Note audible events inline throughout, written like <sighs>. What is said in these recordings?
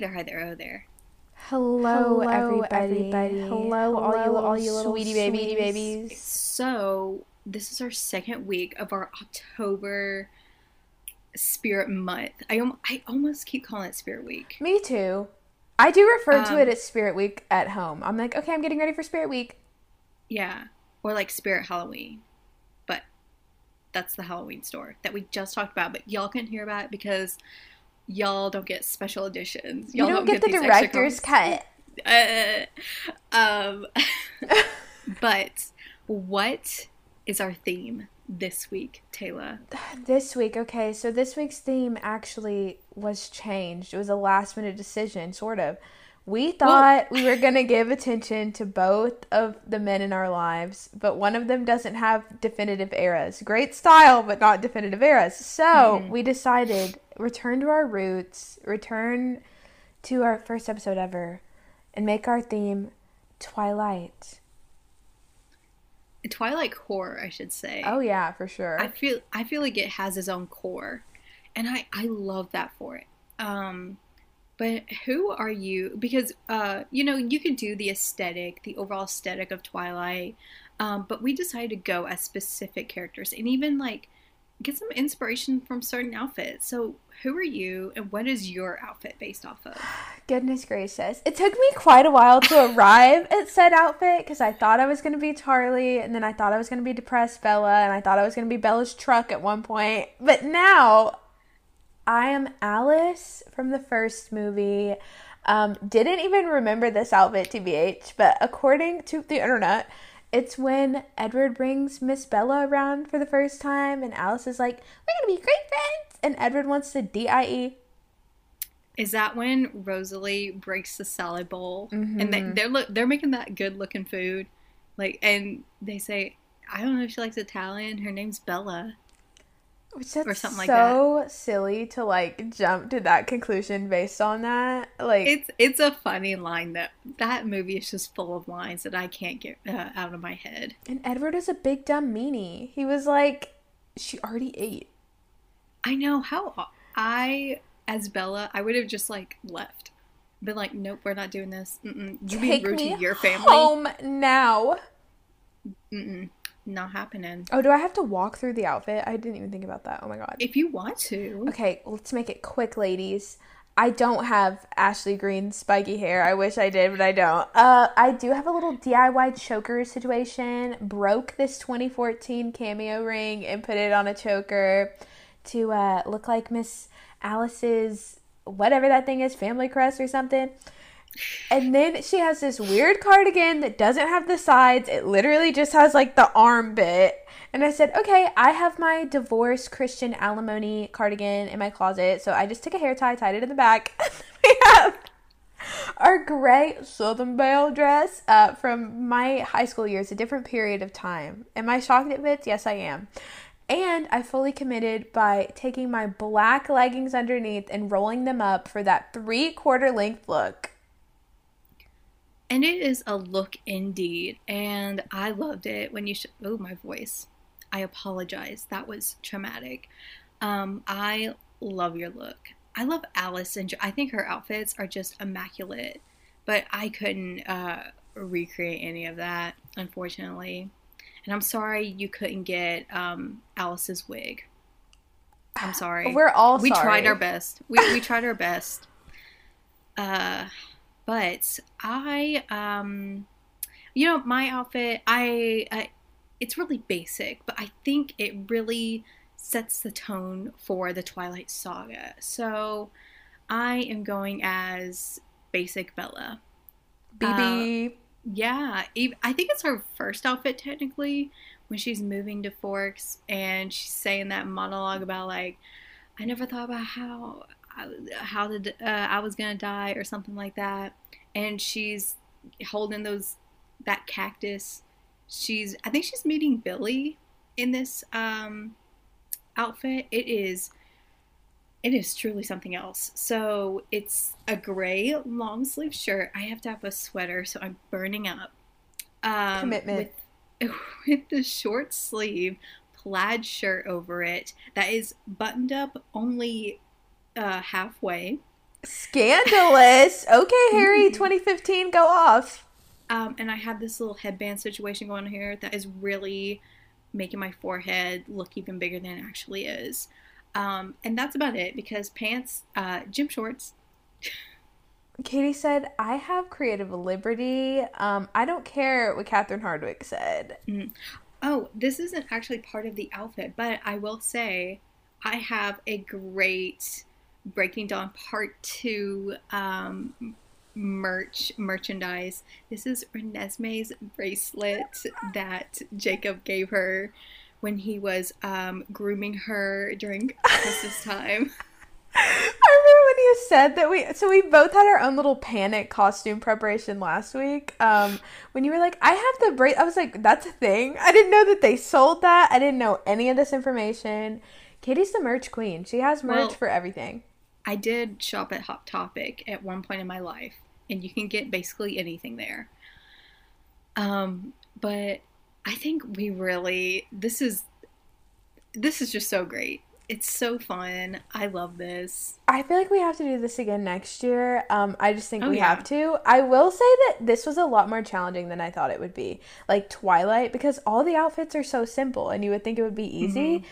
Hey there, hi there, oh there. Hello, everybody. Hello, all you all you little sweetie baby babies. babies. So, this is our second week of our October Spirit Month. I, I almost keep calling it Spirit Week. Me too. I do refer to Um, it as Spirit Week at home. I'm like, okay, I'm getting ready for Spirit Week. Yeah, or like Spirit Halloween. But that's the Halloween store that we just talked about, but y'all couldn't hear about it because y'all don't get special editions. You Y'all don't get the these director's cut. Uh, <laughs> um, <laughs> but what is our theme this week, Taylor? <sighs> This week, okay, so this week's theme actually was changed. It was a last minute decision, sort of. We thought we were going to give attention to both of the men in our lives, but one of them doesn't have definitive eras. Great style, but not definitive eras. So Mhm. we decided return to our roots, return to our first episode ever, and make our theme Twilight. Twilight core, I should say. Oh, yeah, for sure. I feel I feel like it has its own core, and I I love that for it. Um, but who are you? Because uh, you know, you can do the aesthetic, the overall aesthetic of Twilight, um, but we decided to go as specific characters, and even like get some inspiration from certain outfits. So, who are you, and what is your outfit based off of? Goodness gracious. It took me quite a while to arrive at said outfit because I thought I was going to be Charlie and then I thought I was going to be depressed Bella and I thought I was going to be Bella's truck at one point. But now I am Alice from the first movie. Um, didn't even remember this outfit, TBH, but according to the internet, it's when Edward brings Miss Bella around for the first time and Alice is like, we're going to be great friends. And Edward wants to E. DIE. Is that when Rosalie breaks the salad bowl and they, Mhm. they're look they're making that good looking food, like and they say I don't know if she likes Italian. Her name's Bella. Which that's or something like that so silly to like jump to that conclusion based on that. Like It's it's a funny line that that movie is just full of lines that I can't get uh, out of my head. and Edward is a big dumb meanie. He was like she already ate. I know how I as Bella I would have just like left, been like, nope, we're not doing this. Mm-mm. You be rude to your family. home now. Mm-mm. Not happening. Oh, do I have to walk through the outfit? I didn't even think about that. Oh my god. If you want to, Okay, let's make it quick, ladies. I don't have Ashley Greene spiky hair. I wish I did, but I don't. Uh, I do have a little DIY choker situation. Broke this 2014 cameo ring and put it on a choker to uh, look like Miss Alice's whatever that thing is, family crest or something. And then she has this weird cardigan that doesn't have the sides. It literally just has like the arm bit. And I said, okay, I have my divorce Christian alimony cardigan in my closet. So I just took a hair tie, tied it in the back. <laughs> we have our gray Southern Belle dress uh, from my high school years, a different period of time. Am I shocked it fits? Yes, I am. And I fully committed by taking my black leggings underneath and rolling them up for that three quarter length look. And it is a look indeed. And I loved it when you sh- oh my voice. I apologize. That was traumatic. Um, I love your look. I love Alice and I think her outfits are just immaculate. But I couldn't uh, recreate any of that, unfortunately. And I'm sorry you couldn't get um, Alice's wig. I'm sorry. <sighs> We're all we sorry. tried our best. We we tried our best. Uh, but I um, you know, my outfit. I, I it's really basic, but I think it really sets the tone for the Twilight Saga. So I am going as basic Bella. BB. Yeah, I think it's her first outfit technically when she's moving to Forks and she's saying that monologue about like I never thought about how how did uh, I was gonna die or something like that, and she's holding those that cactus. She's I think she's meeting Billy in this um, outfit. It is it is truly something else. So it's a gray long sleeve shirt. I have to have a sweater, so I'm burning up. Um, Commitment. With, <laughs> with the short sleeve plaid shirt over it that is buttoned up only uh, halfway. Scandalous. <laughs> Okay, Harry, 2015, go off. Um, and I have this little headband situation going on here that is really making my forehead look even bigger than it actually is. Um, and that's about it because pants, uh, gym shorts. Katie said, I have creative liberty. Um, I don't care what Catherine Hardwicke said. Mm. Oh, this isn't actually part of the outfit, but I will say I have a great Breaking Dawn Part 2 um, merch merchandise. This is Renesmee's bracelet that Jacob gave her when he was um, grooming her during <laughs> Christmas time. I remember when you said that we so we both had our own little panic costume preparation last week. Um, when you were like, "I have the bracelet," I was like, "That's a thing." I didn't know that they sold that. I didn't know any of this information. Katie's the merch queen. She has merch well, for everything. I did shop at Hot Topic at one point in my life, and you can get basically anything there. Um, but I think we really this is this is just so great. It's so fun. I love this. I feel like we have to do this again next year. Um, I just think oh, we yeah. have to. I will say that this was a lot more challenging than I thought it would be. Like Twilight, because all the outfits are so simple, and you would think it would be easy. Mm-hmm.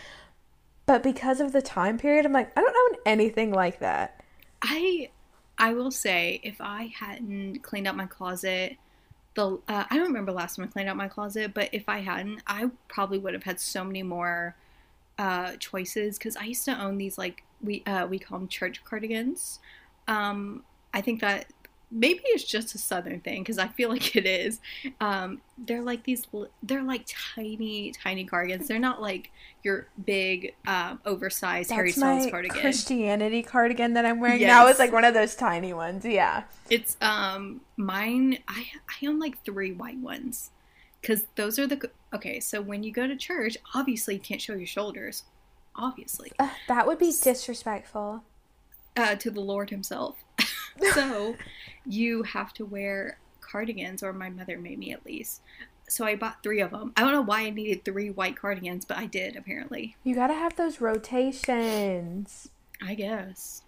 But because of the time period, I'm like, I don't know anything like that. I I will say, if I hadn't cleaned out my closet, the uh, I don't remember last time I cleaned out my closet, but if I hadn't, I probably would have had so many more uh, choices because I used to own these like we uh, we call them church cardigans. Um, I think that maybe it's just a southern thing because I feel like it is. Um, they're like these, they're like tiny, tiny cardigans. They're not like your big, um, oversized That's Harry Styles my cardigan. Christianity cardigan that I'm wearing yes. now is like one of those tiny ones. Yeah, it's um mine. I I own like three white ones because those are the okay. So when you go to church, obviously you can't show your shoulders. Obviously, uh, that would be disrespectful. Uh, to the Lord Himself. So you have to wear cardigans, or my mother made me at least. So I bought three of them. I don't know why I needed three white cardigans, but I did apparently. You gotta have those rotations. I guess.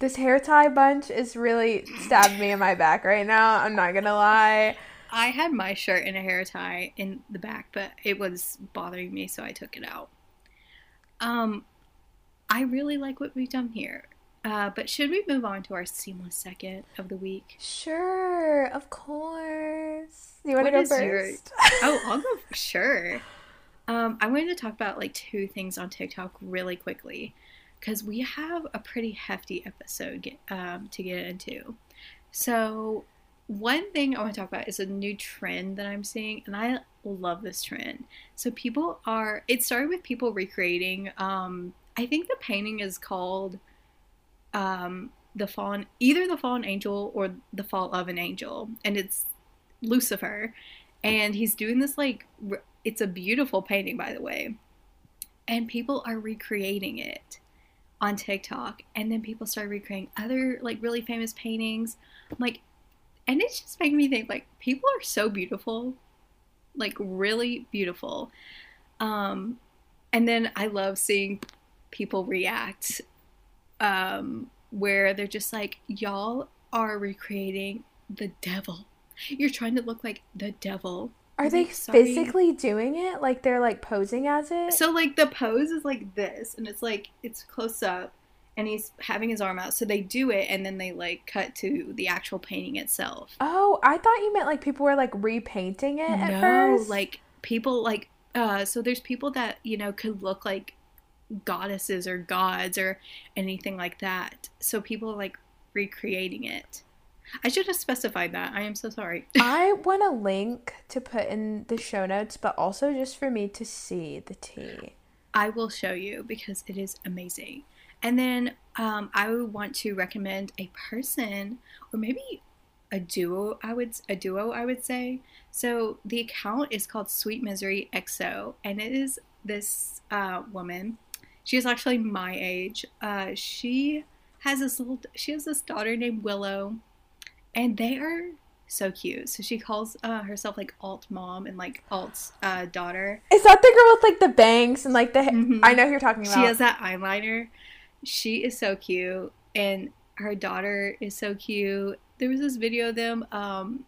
This hair tie bunch is really stabbed me in my back right now. I'm not gonna lie. I had my shirt in a hair tie in the back, but it was bothering me, so I took it out. Um, I really like what we've done here. Uh, but should we move on to our seamless second of the week? Sure, of course. You want to go first? Your... <laughs> oh, I'll go. <laughs> Sure. Um, I wanted to talk about like two things on TikTok really quickly because we have a pretty hefty episode get, um, to get into. So, one thing I want to talk about is a new trend that I'm seeing, and I love this trend. So, people are, it started with people recreating, um, I think the painting is called um, the fallen, either the fallen angel or the fall of an angel, and it's Lucifer, and he's doing this like it's a beautiful painting, by the way, and people are recreating it on TikTok, and then people start recreating other like really famous paintings, like, and it's just making me think like people are so beautiful, like really beautiful, um, and then I love seeing people react um, where they're just like, y'all are recreating the devil. You're trying to look like the devil. Are they physically doing it? Like they're like posing as it? So like the pose is like this, and it's like it's close up, and he's having his arm out. So they do it, and then they like cut to the actual painting itself. Oh, I thought you meant like people were like repainting it no, at first. like people like uh, so there's people that you know could look like goddesses or gods or anything like that. So people like recreating it. I should have specified that. I am so sorry. <laughs> I want a link to put in the show notes, but also just for me to see the tea. I will show you because it is amazing. And then um, I would want to recommend a person or maybe a duo. I would a duo. I would say. So the account is called Sweet Misery XO, and it is this uh, woman she is actually my age. Uh, she has this little. She has this daughter named Willow, and they are so cute. So she calls uh, herself like alt mom and like alt's uh, daughter. Is that the girl with like the bangs and like the? Mm-hmm. I know who you're talking about. She has that eyeliner. She is so cute. and her daughter is so cute. There was this video of them um,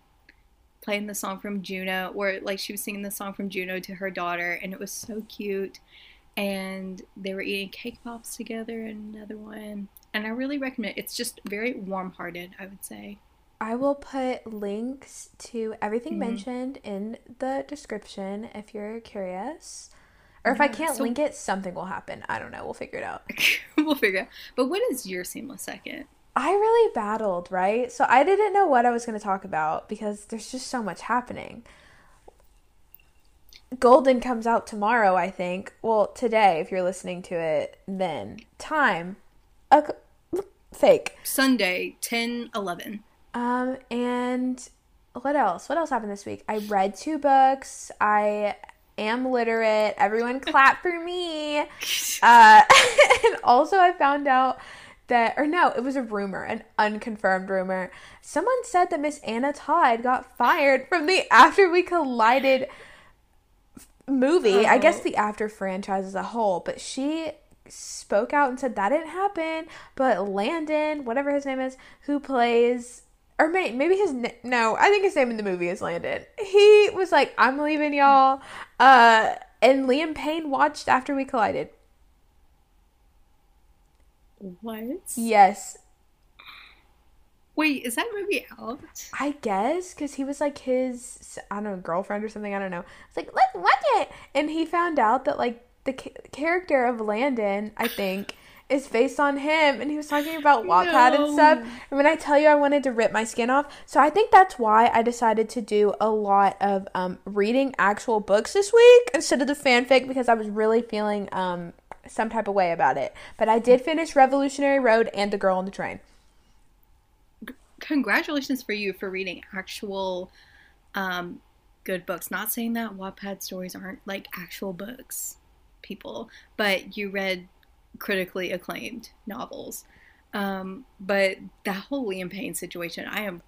playing the song from Juno, where like she was singing the song from Juno to her daughter, and it was so cute. And they were eating cake pops together, and another one. And I really recommend it. It's just very warm-hearted, I would say. I will put links to everything Mhm. mentioned in the description if you're curious. Or if I can't so- link it, something will happen. I don't know. We'll figure it out. <laughs> we'll figure out. But what is your seamless second? I really battled, right? So I didn't know what I was going to talk about because there's just so much happening. Golden comes out tomorrow, I think. Well, today, if you're listening to it, then time. Uh, fake. Sunday, 10, 11. Um, and what else? What else happened this week? I read two books. I am literate. Everyone <laughs> clap for me. <laughs> Uh, <laughs> and also, I found out that, or no, it was a rumor, an unconfirmed rumor. Someone said that Miss Anna Todd got fired from the After We Collided movie. I guess Oh. the After franchise as a whole, but she spoke out and said that didn't happen. But Landon, whatever his name is, who plays. Or may, maybe his na- no, I think his name in the movie is Landon. He was like, "I'm leaving y'all," uh, and Liam Payne watched after we collided. What? Yes, Wait, is that movie out? I guess because he was like his I don't know girlfriend or something. I don't know. It's like let's watch it, and he found out that like the ca- character of Landon, I think, is based on him, and he was talking about <sighs> Wattpad and stuff. And when I tell you, I wanted to rip my skin off. So I think that's why I decided to do a lot of um, reading actual books this week instead of the fanfic because I was really feeling um, some type of way about it. But I did finish Revolutionary Road and The Girl on the Train. Congratulations for you for reading actual um, good books. Not saying that Wattpad stories aren't like actual books, people, but you read critically acclaimed novels. Um, but that whole Liam Payne situation, I am,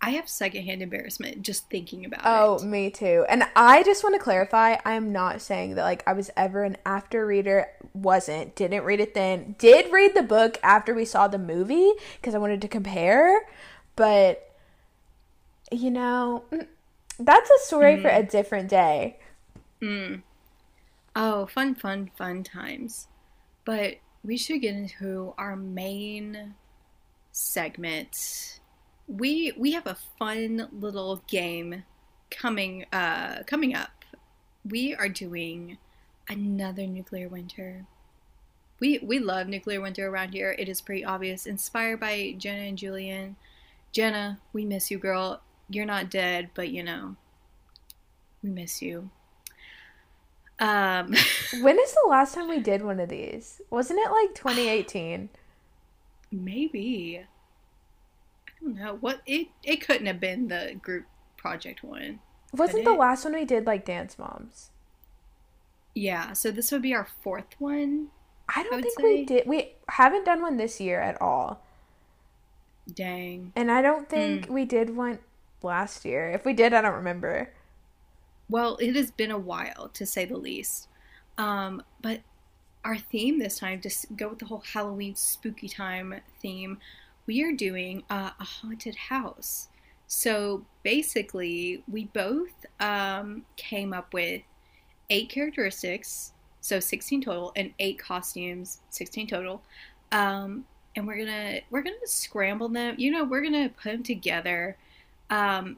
I have secondhand embarrassment just thinking about Oh, it. Oh, me too. And I just want to clarify, I am not saying that like I was ever an after reader. Wasn't. Didn't read it then. Did read the book after we saw the movie because I wanted to compare. But you know, mm, that's a story for a different day. Mm. Oh, fun, fun, fun times. But we should get into our main segment. We we have a fun little game coming uh coming up. We are doing another nuclear winter. We we love nuclear winter around here. It is pretty obvious. Inspired by Jenna and Julian. Jenna, we miss you, girl. You're not dead, but you know, we miss you. Um, <laughs> When is the last time we did one of these? Wasn't it like 2018? maybe. I don't know. What it it couldn't have been the group project one. Wasn't the it? last one we did like Dance Moms? Yeah, so this would be our fourth one. I don't would think say- we did. We haven't done one this year at all. Dang. And I don't think Hmm. we did one last year. If we did, I don't remember. Well, it has been a while to say the least. Um, but our theme this time, just go with the whole Halloween spooky time theme. We are doing uh, a haunted house. So basically, we both um, came up with eight characteristics, so 16 total, and eight costumes, 16 total. Um, and we're gonna we're gonna scramble them. You know, we're gonna put them together. Um,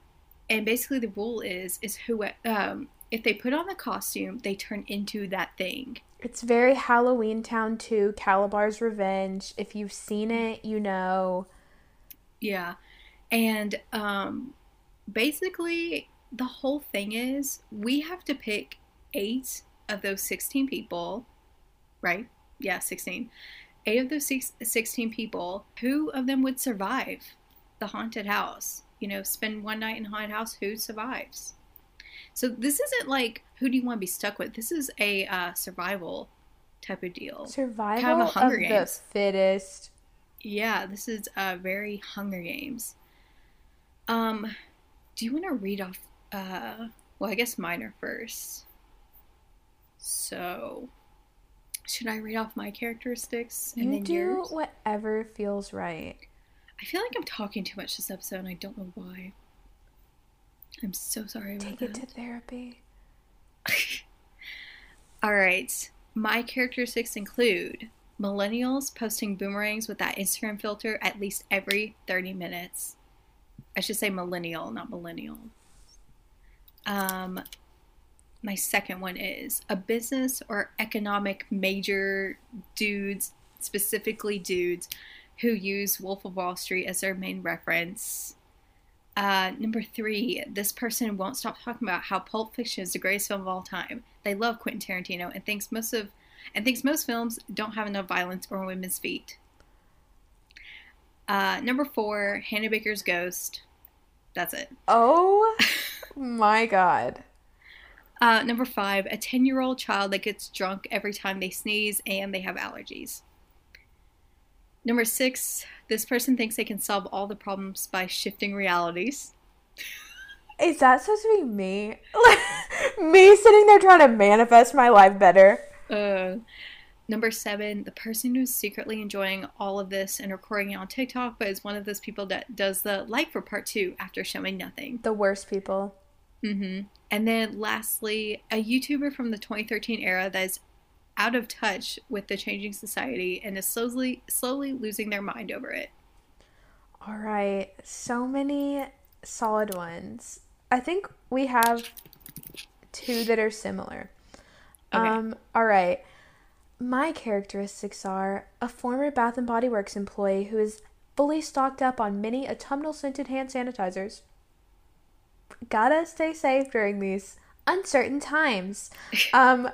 and basically, the rule is is who um, if they put on the costume, they turn into that thing. It's very Halloween Town 2, Kalabar's Revenge. If you've seen it, you know. Yeah. And um basically the whole thing is we have to pick 8 of those 16 people, right? Yeah, 16. 8 of those six, 16 people, who of them would survive the haunted house? You know, spend one night in haunted house, who survives? So this isn't like who do you want to be stuck with? This is a uh, survival type of deal. Survival Kind of a Hunger of Games. the fittest. Yeah, this is uh, very Hunger Games. Um, do you want to read off? Uh, well, I guess mine are first. So, should I read off my characteristics and You do yours? whatever feels right. I feel like I'm talking too much this episode and I don't know why. I'm so sorry about Take it that. to therapy. <laughs> All right. My characteristics include millennials posting boomerangs with that Instagram filter at least every 30 minutes. I should say millennial, not millennial. Um, my second one is a business or economic major dudes, specifically dudes, who use Wolf of Wall Street as their main reference. Uh, number three, this person won't stop talking about how Pulp Fiction is the greatest film of all time. They love Quentin Tarantino and thinks most of and thinks most films don't have enough violence or women's feet. Uh, number four, Hannah Baker's Ghost. That's it. Oh <laughs> my god. Uh, number five, a 10 year old child that gets drunk every time they sneeze and they have allergies. Number six, this person thinks they can solve all the problems by shifting realities. Is that supposed to be me? <laughs> me sitting there trying to manifest my life better. Uh, number seven, the person who's secretly enjoying all of this and recording it on TikTok, but is one of those people that does the like for part two after showing nothing. The worst people. Mm-hmm. And then lastly, a YouTuber from the 2013 era that is out of touch with the changing society and is slowly slowly losing their mind over it. All right. So many solid ones. I think we have two that are similar. Okay. Um, all right. My characteristics are a former Bath and Body Works employee who is fully stocked up on many autumnal scented hand sanitizers. Gotta stay safe during these uncertain times. <laughs> Um,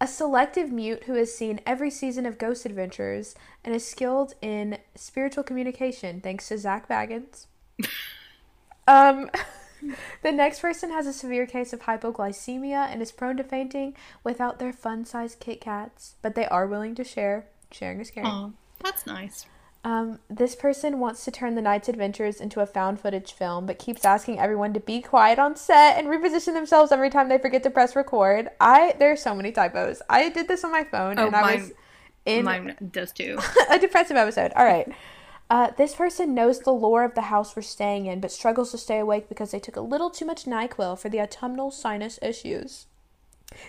a selective mute who has seen every season of Ghost Adventures and is skilled in spiritual communication thanks to Zak Bagans. <laughs> um, <laughs> the next person has a severe case of hypoglycemia and is prone to fainting without their fun-sized Kit Kats, but they are willing to share. Sharing is caring. Oh, that's nice. Um, this person wants to turn the night's adventures into a found footage film, but keeps asking everyone to be quiet on set and reposition themselves every time they forget to press record. I there are so many typos. I did this on my phone Oh, and I was in Mine does too. <laughs> a depressive episode. All right. <laughs> Uh, this person knows the lore of the house we're staying in, but struggles to stay awake because they took a little too much NyQuil for the autumnal sinus issues.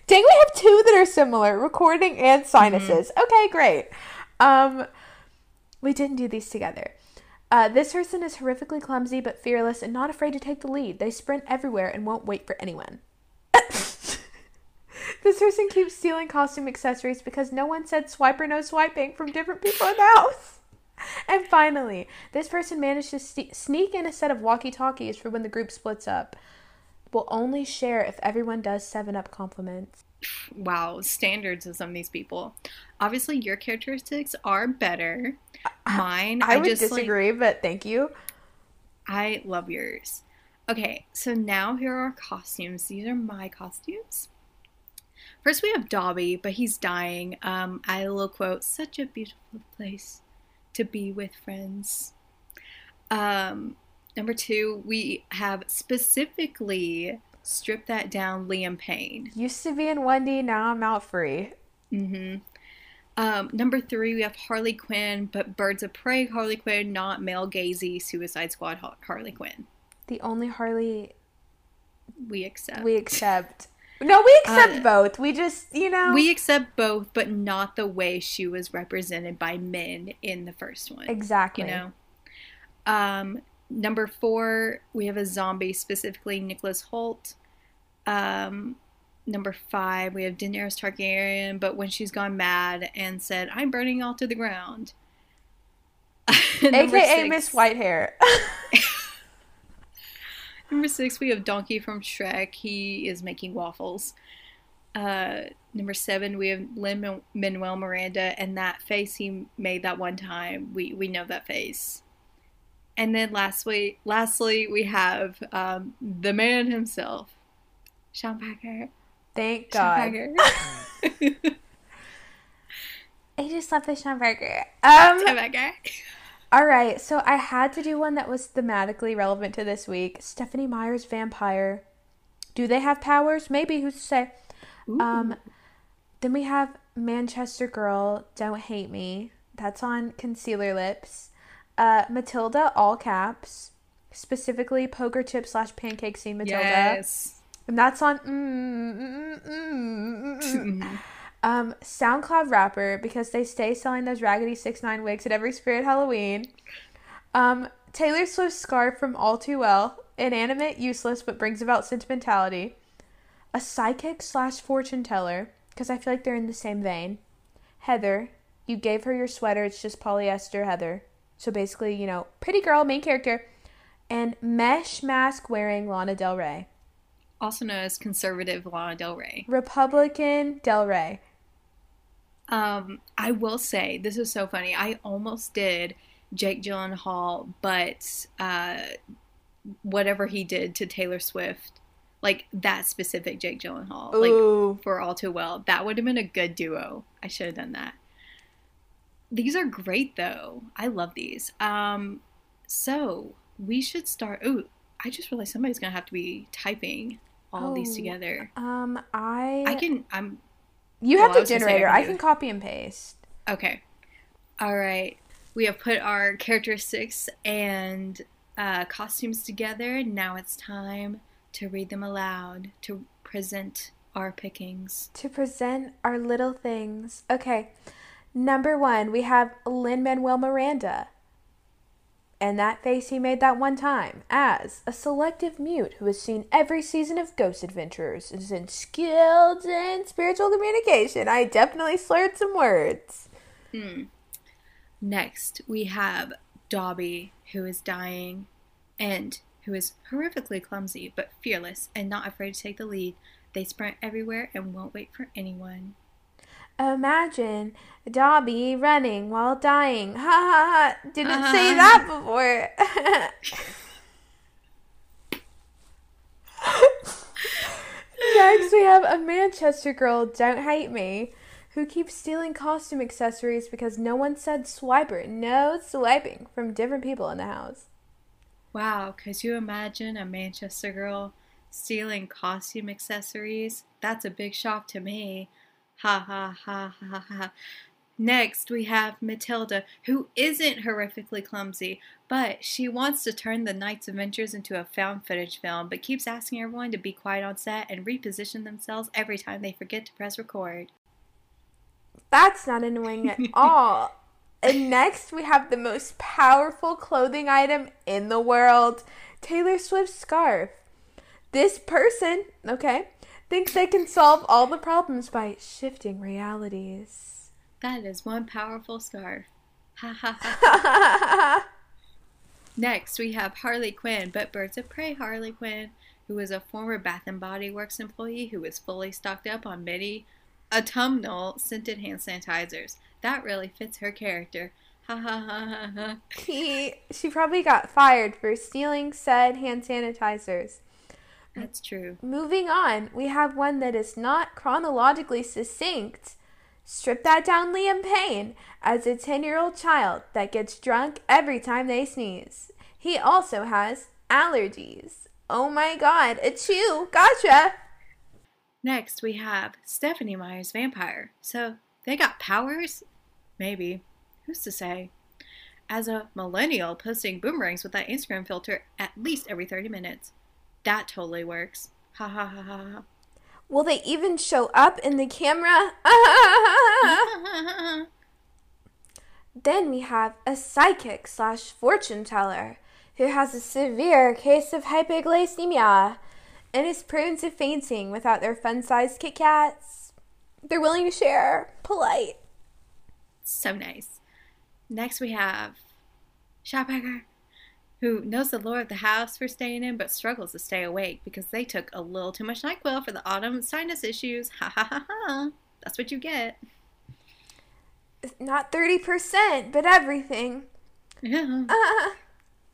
Dang, we have two that are similar recording and sinuses. Okay, great. Um, we didn't do these together. Uh, this person is horrifically clumsy but fearless and not afraid to take the lead. They sprint everywhere and won't wait for anyone. <laughs> this person keeps stealing costume accessories because no one said swipe or no swiping from different people in the house. <laughs> And finally, this person managed to ste sneak in a set of walkie talkies for when the group splits up. Will only share if everyone does 7 Up compliments. Wow, standards of some of these people. Obviously, your characteristics are better. Mine, I, would just like- disagree, but thank you. I love yours. Okay, so now here are our costumes. These are my costumes. First, we have Dobby, but he's dying. Um, I will quote, "Such a beautiful place to be with friends." Um, number two, we have specifically stripped that down Liam Payne. Used to be in 1D, now I'm out free. Mm-hmm. Um, number three, we have Harley Quinn, but Birds of Prey Harley Quinn, not male gazy Suicide Squad Har- Harley Quinn. The only Harley We accept. we accept. No, we accept Uh, both. We just, you know. We accept both, but not the way she was represented by men in the first one. exactly. You know. Um, number four, we have a zombie, specifically Nicholas Hoult. Um, number five, we have Daenerys Targaryen, but when she's gone mad and said, "I'm burning all to the ground." <laughs> AKA six- Miss Whitehair. <laughs> Number six, we have Donkey from Shrek. He is making waffles. Uh, number seven, we have Lin Manuel Miranda, and that face he made that one time. We we know that face. And then lastly, lastly, we have um, the man himself, Sean Packer. Thank Sean God. Packer. <laughs> <laughs> I just love the Sean Parker. Um, Sean Packer. <laughs> all right, so I had to do one that was thematically relevant to this week. Stephenie Meyer's vampire. Do they have powers? Maybe. Who's to say? Um, then we have Manchester Girl, Don't Hate Me. That's on Concealer Lips. Uh, Matilda, all caps. Specifically, Poker Chip slash Pancake Scene Matilda. Yes. And that's on. Mm, mm, mm, mm, mm. <laughs> um, SoundCloud rapper because they stay selling those Raggedy Six Nine wigs at every Spirit Halloween. Um, Taylor Swift's scarf from All Too Well, inanimate, useless, but brings about sentimentality. A psychic slash fortune teller because I feel like they're in the same vein. Heather, you gave her your sweater. It's just polyester, Heather. So basically, you know, pretty girl, main character, and mesh mask wearing Lana Del Rey. Also known as conservative Lana Del Rey. Republican Del Rey. Um, I will say this is so funny. I almost did Jake Gyllenhaal, but uh, whatever he did to Taylor Swift, like that specific Jake Gyllenhaal, Ooh. like for All Too Well, that would have been a good duo. I should have done that. These are great though. I love these. Um, so we should start. Oh, I just realized somebody's gonna have to be typing all these Oh, together. Um, I. I can. I'm You well, have the was I generator. can I can copy and paste. Okay. All right. We have put our characteristics and uh, costumes together. Now it's time to read them aloud, to present our pickings. to present our little things. Okay, number one, we have Lin Manuel Miranda. And that face he made that one time as a selective mute who has seen every season of Ghost Adventurers and is in skilled in spiritual communication. I definitely slurred some words. Hmm. Next, we have Dobby, who is dying and who is horrifically clumsy but fearless and not afraid to take the lead. They sprint everywhere and won't wait for anyone. Imagine Dobby running while dying. Ha ha ha. Didn't say Uh-huh. that before. Next, we have a Manchester girl, Don't Hate Me, who keeps stealing costume accessories because no one said swiper. No swiping from different people in the house. Wow, could you imagine a Manchester girl stealing costume accessories? That's a big shock to me. Ha ha ha ha ha. Next, we have Matilda, who isn't horrifically clumsy, but she wants to turn the Night's Adventures into a found footage film, but keeps asking everyone to be quiet on set and reposition themselves every time they forget to press record. That's not annoying at <laughs> all. And next, we have the most powerful clothing item in the world Taylor Swift's scarf. This person, okay, thinks they can solve all the problems by shifting realities. That is one powerful scarf. Ha ha ha. <laughs> Next, we have Harley Quinn, but Birds of Prey Harley Quinn, who is a former Bath and Body Works employee who is fully stocked up on many autumnal scented hand sanitizers. That really fits her character. Ha ha ha ha ha. he, she probably got fired for stealing said hand sanitizers. That's true. Moving on, we have one that is not chronologically succinct. Strip that down, Liam Payne, as a 10 year old child that gets drunk every time they sneeze. He also has allergies. Oh my god, achoo, gotcha! Next, we have Stephenie Meyer's vampire. So, they got powers? Maybe. Who's to say? As a millennial, posting boomerangs with that Instagram filter at least every 30 minutes. That totally works. Ha ha ha ha Will they even show up in the camera? ha. <laughs> Then we have a psychic slash fortune teller who has a severe case of hypoglycemia and is prone to fainting without their fun sized Kit Kats. They're willing to share. Polite. so nice. Next, we have Sean Packer, who knows the lore of the house we're staying in but struggles to stay awake because they took a little too much NyQuil for the autumn sinus issues. Ha ha ha ha. That's what you get. Not 30%, but everything. Yeah. Uh,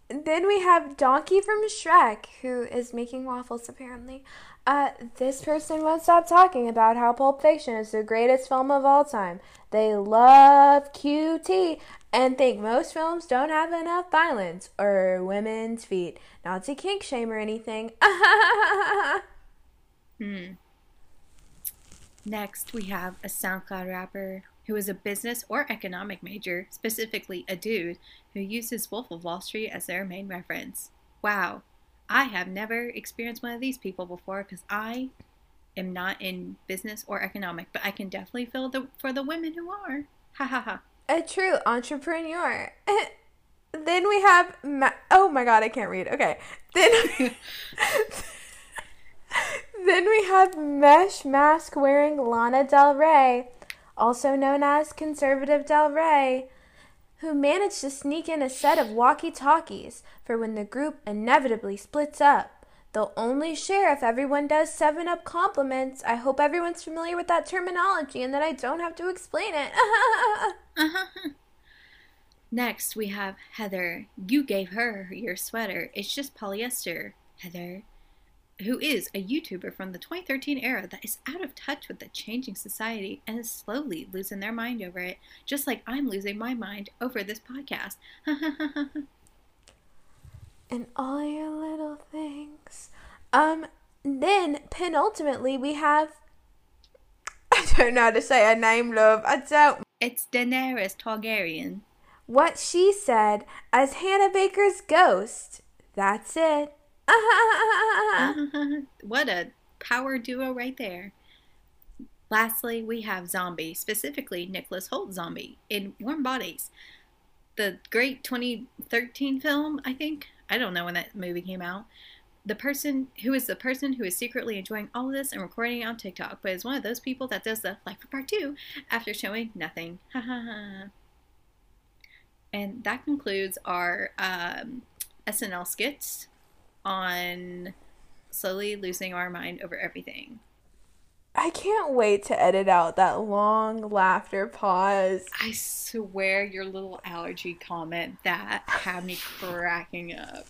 then we have Donkey from Shrek, who is making waffles apparently. Uh, this person won't stop talking about how Pulp Fiction is the greatest film of all time. They love QT and think most films don't have enough violence or women's feet. Not to kink shame or anything. <laughs> Hmm. Next, we have a SoundCloud rapper who is a business or economic major, specifically a dude who uses Wolf of Wall Street as their main reference. Wow, I have never experienced one of these people before because I am not in business or economic, but I can definitely feel the for the women who are. Ha ha ha. A true entrepreneur. <laughs> then we have Ma- oh my god, I can't read. Okay. Then <laughs> Then we have mesh mask wearing Lana Del Rey, also known as Conservative Del Rey, who managed to sneak in a set of walkie talkies for when the group inevitably splits up. They'll only share if everyone does 7 Up compliments. I hope everyone's familiar with that terminology and that I don't have to explain it. <laughs> <laughs> Next, we have Heather. You gave her your sweater. It's just polyester. Heather, who is a YouTuber from the 2013 era that is out of touch with the changing society and is slowly losing their mind over it, just like I'm losing my mind over this podcast. <laughs> and all your little things. Um, then penultimately we have. <laughs> I don't know how to say her name, love. I don't. It's Daenerys Targaryen. What she said as Hannah Baker's ghost. That's it. <laughs> what a power duo right there. Lastly, we have Zombie, specifically Nicholas Hoult Zombie in Warm Bodies. The great 2013 film, I think. I don't know when that movie came out. The person who is the person who is secretly enjoying all of this and recording it on TikTok, but is one of those people that does the like for part two after showing nothing. <laughs> and that concludes our um, SNL skits on slowly losing our mind over everything. I can't wait to edit out that long laughter pause. I swear your little allergy comment that had me cracking up.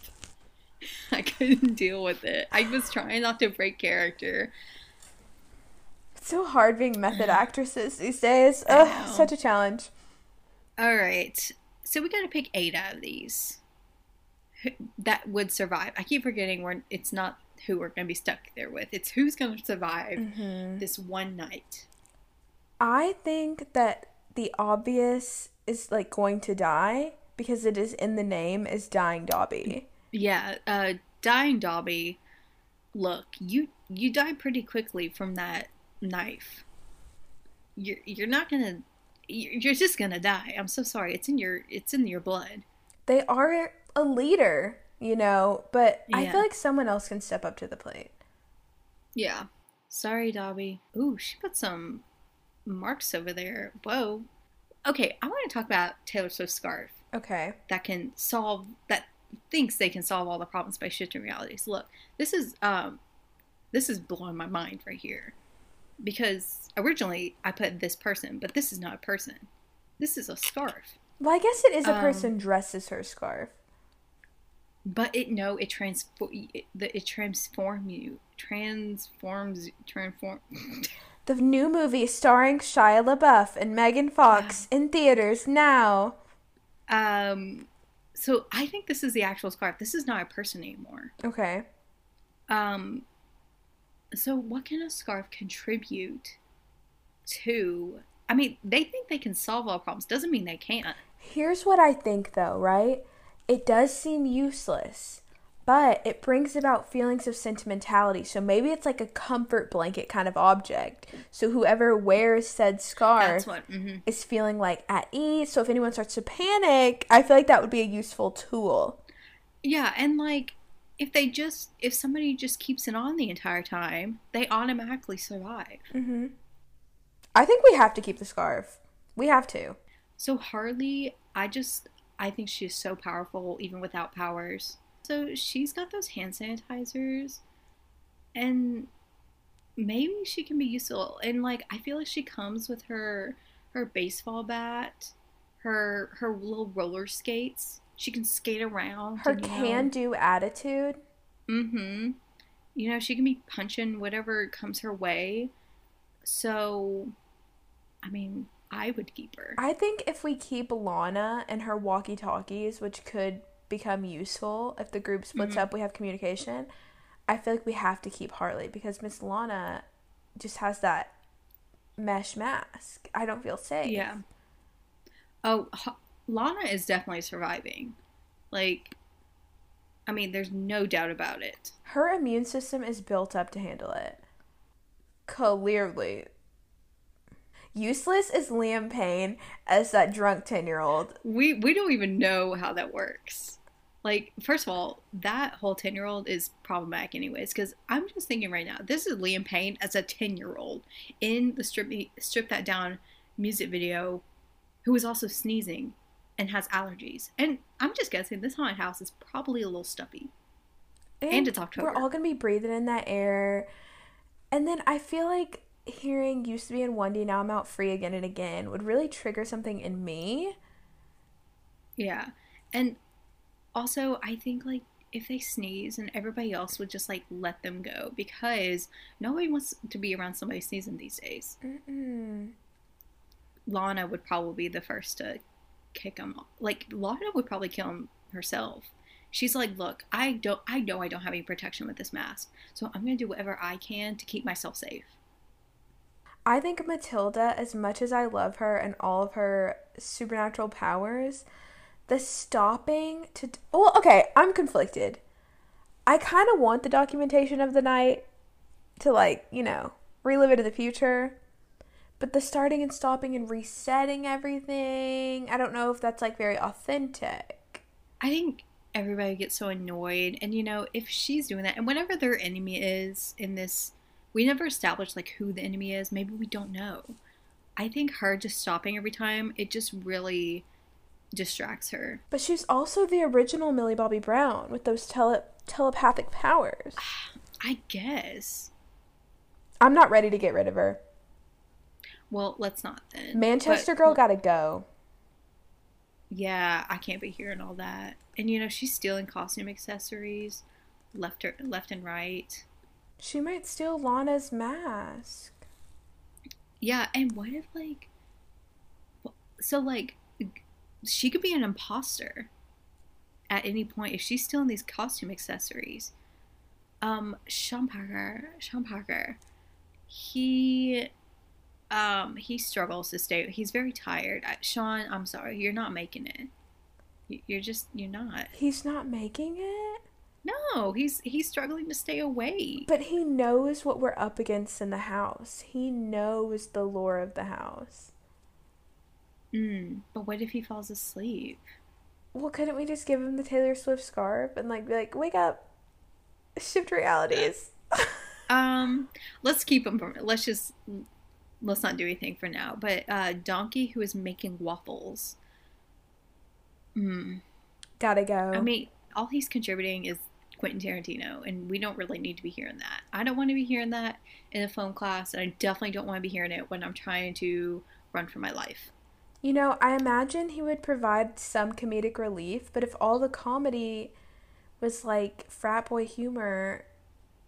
<laughs> I couldn't deal with it. I was trying not to break character. It's so hard being method <sighs> actresses these days. Ugh, such a challenge. All right. So we got to pick eight out of these that would survive. I keep forgetting we're it's not who we're going to be stuck there with. It's who's going to survive mm-hmm. this one night. I think that the obvious is like going to die because it is in the name is dying Dobby. Yeah, uh dying Dobby. Look, you you die pretty quickly from that knife. You're you're not going to you're just going to die. I'm so sorry. It's in your it's in your blood. They are a leader, you know, but yeah. I feel like someone else can step up to the plate. Yeah. Sorry, Dobby. Ooh, she put some marks over there. Whoa. Okay, I want to talk about Taylor Swift's scarf. Okay. That can solve that thinks they can solve all the problems by shifting realities. Look, this is um this is blowing my mind right here. Because originally I put this person, but this is not a person. This is a scarf. Well, I guess it is a person um, dressed as her scarf but it no it transform it, it transform you transforms transform the new movie starring Shia LaBeouf and Megan Fox in theaters now. Um so I think this is the actual scarf this is not a person anymore. Okay. Um so what can a scarf contribute to I mean they think they can solve all problems. Doesn't mean they can't. Here's what I think though right it does seem useless, but it brings about feelings of sentimentality. So maybe it's like a comfort blanket kind of object. So whoever wears said scarf what, mm-hmm. is feeling like at ease. So if anyone starts to panic, I feel like that would be a useful tool. Yeah, and like if they just if somebody just keeps it on the entire time, they automatically survive. Mm-hmm. I think we have to keep the scarf. We have to. So Harley, I just I think she's so powerful even without powers. So she's got those hand sanitizers and maybe she can be useful and like I feel like she comes with her her baseball bat, her her little roller skates. She can skate around. Her can do attitude. Mm-hmm. You know, she can be punching whatever comes her way. So I mean, I would keep her. I think if we keep Lana and her walkie talkies, which could become useful if the group splits mm-hmm. up, we have communication. I feel like we have to keep Harley because Miss Lana just has that mesh mask. I don't feel safe. Yeah. Oh, H- Lana is definitely surviving. Like, I mean, there's no doubt about it. Her immune system is built up to handle it. Clearly. Useless as Liam Payne as that drunk 10 year old. We we don't even know how that works. Like, first of all, that whole ten year old is problematic, anyways. Because I'm just thinking right now, this is Liam Payne as a ten year old in the strip strip that down music video, who is also sneezing and has allergies. And I'm just guessing this haunted house is probably a little stuffy. And it's October. We're all going to be breathing in that air. And then I feel like hearing used to be in 1D, now I'm out free again and again would really trigger something in me. Yeah. And also, I think like if they sneeze and everybody else would just like let them go because nobody wants to be around somebody sneezing these days. Mm-mm. Lana would probably be the first to kick him. off. Like Lana would probably kill him herself. She's like, "Look, I don't I know I don't have any protection with this mask. So I'm going to do whatever I can to keep myself safe." I think Matilda, as much as I love her and all of her supernatural powers, the stopping to. Well, okay, I'm conflicted. I kind of want the documentation of the night to, like, you know, relive it in the future. But the starting and stopping and resetting everything, I don't know if that's, like, very authentic. I think everybody gets so annoyed and you know, if she's doing that and whatever their enemy is in this we never established like who the enemy is, maybe we don't know. I think her just stopping every time, it just really distracts her. But she's also the original Millie Bobby Brown with those tele- telepathic powers. <sighs> I guess. I'm not ready to get rid of her. Well, let's not then. Manchester But- Girl gotta go. Yeah, I can't be hearing all that. And you know, she's stealing costume accessories left her left and right. She might steal Lana's mask. Yeah, and what if like so like she could be an imposter at any point if she's stealing these costume accessories. Um, Sean Packer, Sean Packer, he um he struggles to stay. He's very tired. I, Sean, I'm sorry, you're not making it. You- You're just you're not. He's not making it, No, he's he's struggling to stay awake. but he knows what we're up against in the house. He knows the lore of the house. Mm, but what if he falls asleep? Well, couldn't we just give him the Taylor Swift scarf and like be like, "Wake up, shift realities." <laughs> Um, let's keep him from. Let's just let's not do anything for now. But uh, Donkey, who is making waffles. Hmm. Gotta go. I mean, all he's contributing is Quentin Tarantino, and we don't really need to be hearing that. I don't want to be hearing that in a film class, and I definitely don't want to be hearing it when I'm trying to run for my life. You know, I imagine he would provide some comedic relief, but if all the comedy was like frat boy humor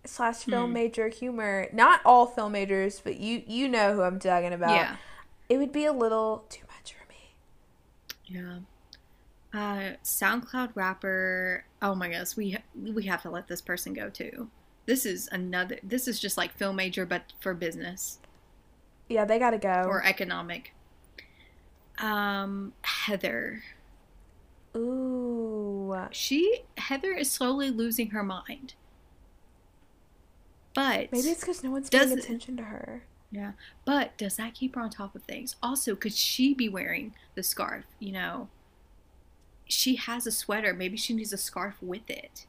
slash film Hmm. major humor, not all film majors, but you you know who I'm talking about. Yeah. It would be a little too much for me. Yeah. Uh, SoundCloud rapper. Oh my gosh, we we have to let this person go too. This is another. This is just like film major, but for business Yeah, they gotta go. or economic. Um, Heather. Ooh. She Heather is slowly losing her mind. But Maybe it's because no one's paying attention to her. yeah. But does that keep her on top of things? Also, could she be wearing the scarf? You know, she has a sweater. Maybe she needs a scarf with it.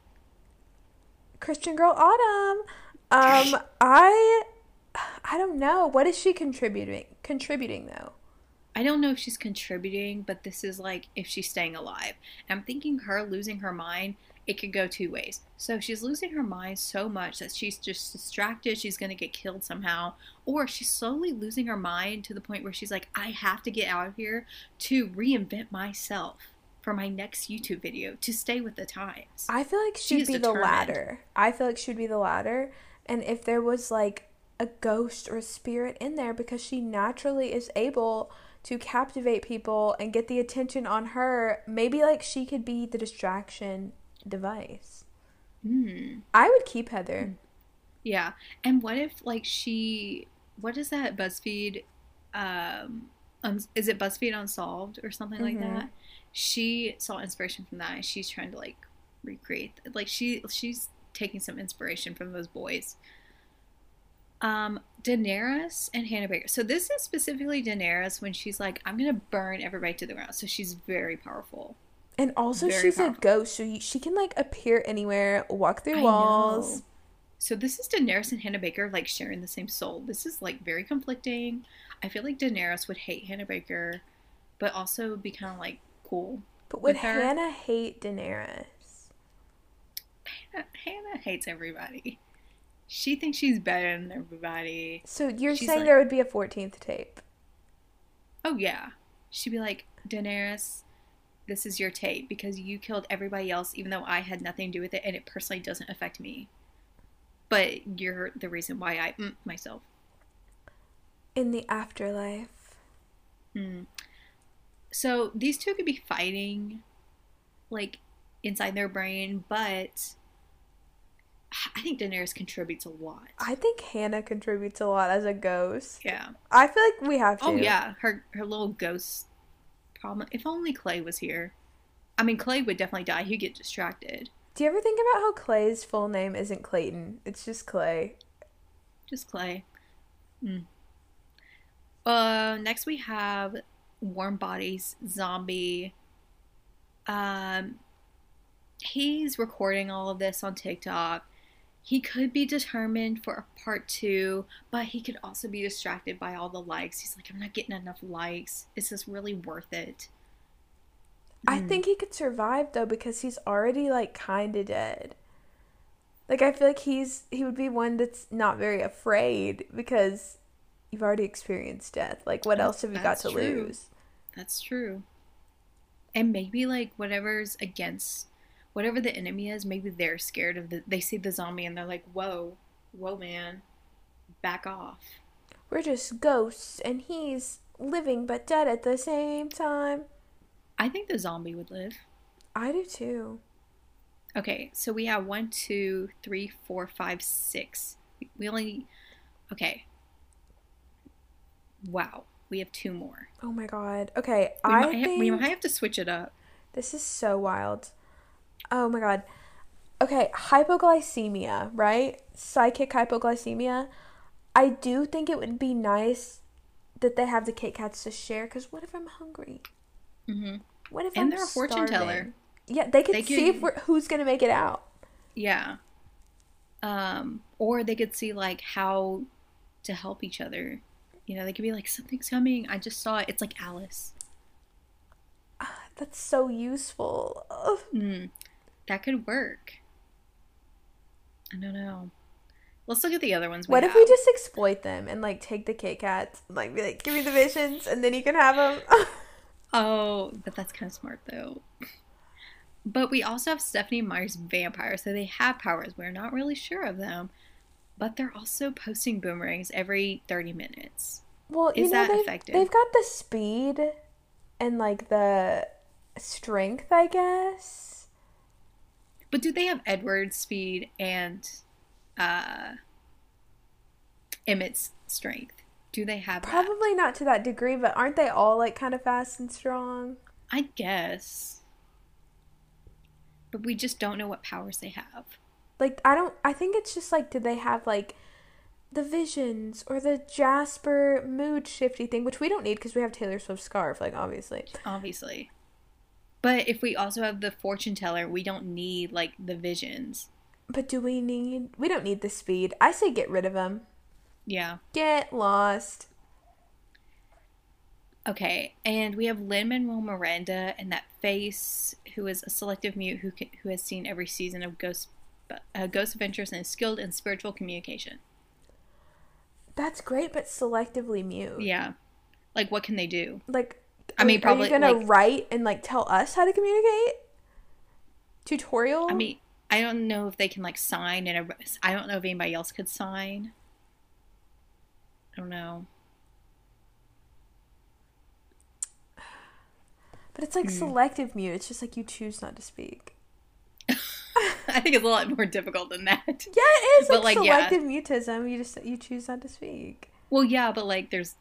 Christian Girl Autumn. Um, <laughs> I I don't know. What is she contributing contributing though? I don't know if she's contributing, but this is like if she's staying alive. And I'm thinking her losing her mind, it could go two ways. So she's losing her mind so much that she's just distracted, she's going to get killed somehow, or she's slowly losing her mind to the point where she's like, I have to get out of here to reinvent myself for my next YouTube video to stay with the times. I feel like She she'd is be the latter. I feel like she'd be the latter. And if there was like a ghost or a spirit in there, because she naturally is able to captivate people and get the attention on her, maybe like she could be the distraction device. Hmm. I would keep Heather. Yeah. And what if like she what is that BuzzFeed? Um, um, is it BuzzFeed Unsolved or something like Mhm. that? She saw inspiration from that, and she's trying to like recreate. Like she she's taking some inspiration from those boys. Um, Daenerys and Hannah Baker. So this is specifically Daenerys when she's like, "I'm gonna burn everybody to the ground." So she's very powerful. And also, Very she's powerful. a ghost, so you, she can like appear anywhere, walk through walls. So this is Daenerys and Hannah Baker like sharing the same soul. This is like very conflicting. I feel like Daenerys would hate Hannah Baker, but also be kind of like cool. But would her- Hannah hate Daenerys? Hannah, Hannah hates everybody. She thinks she's better than everybody. So you're She's saying like- there would be a 14th tape? Oh yeah, she'd be like Daenerys. This is your tape because you killed everybody else, even though I had nothing to do with it, and it personally doesn't affect me. But you're the reason why I mm, myself. In the afterlife. Hmm. So these two could be fighting, like inside their brain, but I think Daenerys contributes a lot. I think Hannah contributes a lot as a ghost. yeah. I feel like we have to. Oh yeah, her her little ghost problem. If only Clay was here. I mean, Clay would definitely die. He'd get distracted. Do you ever think about how Clay's full name isn't Clayton? It's just Clay. Just Clay. Hmm. Uh, next we have Warm Bodies Zombie. Um, he's recording all of this on TikTok. He could be determined for a part two, but he could also be distracted by all the likes. He's like, I'm not getting enough likes. Is this really worth it? I Hmm. think he could survive though because he's already like kind of dead. Like I feel like he's he would be one that's not very afraid because you've already experienced death. Like what else have you got to true. lose? That's true. And maybe like whatever's against whatever the enemy is, maybe they're scared of the they see the zombie and they're like, Whoa, whoa man. Back off. We're just ghosts and he's living but dead at the same time. I think the zombie would live. I do too. Okay, so we have one, two, three, four, five, six. We only okay. Wow. We have two more. Oh my god. Okay, We, I might, we might have to switch it up. This is so wild. Oh my god. Okay, hypoglycemia, right? Psychic hypoglycemia. I do think it would be nice that they have the Kit Kats to share because what if I'm hungry? hmm What if And I'm they're a fortune teller. Yeah, they could They see could- who's gonna make it out. Yeah. Um, or they could see like how to help each other. You know, they could be like, something's coming. I just saw it. It's like Alice. Ah, That's so useful. Mm, that could work. I don't know. Let's look at the other ones. What if have. we just exploit them and like take the Kit Kats, like be like, give me the visions, and then you can have them. <laughs> Oh, but that's kind of smart though. But we also have Stephenie Meyer's vampires, so they have powers. We're not really sure of them, but they're also posting boomerangs every thirty minutes. Well, you Is know that they've, effective? they've got the speed and like the strength, I guess. But do they have Edward's speed and uh, Emmett's strength? Do they have that? Probably not to that degree, but aren't they all like kind of fast and strong? I guess. But we just don't know what powers they have. Like I don't I think it's just like did they have like the visions or the Jasper mood shifty thing, which we don't need because we have Taylor Swift's scarf, like obviously. obviously. But if we also have the fortune teller, we don't need like the visions. But do we need we don't need the speed. I say get rid of them. Yeah. Get lost. Okay, and we have Lin Manuel Miranda and that face, who is a selective mute who can, who has seen every season of Ghost uh, Ghost Adventures and is skilled in spiritual communication. That's great, but selectively mute. Yeah, like what can they do? Like I mean, are probably, you gonna like- write and like tell us how to communicate? Tutorial? I mean, I don't know if they can like sign, and I don't know if anybody else could sign. I don't know. but it's like Hmm. selective mute. It's just like you choose not to speak. <laughs> I think it's a lot more difficult than that. Yeah, it is But, like, like, yeah. selective mutism. You just you choose not to speak. Well, yeah, but like, there's.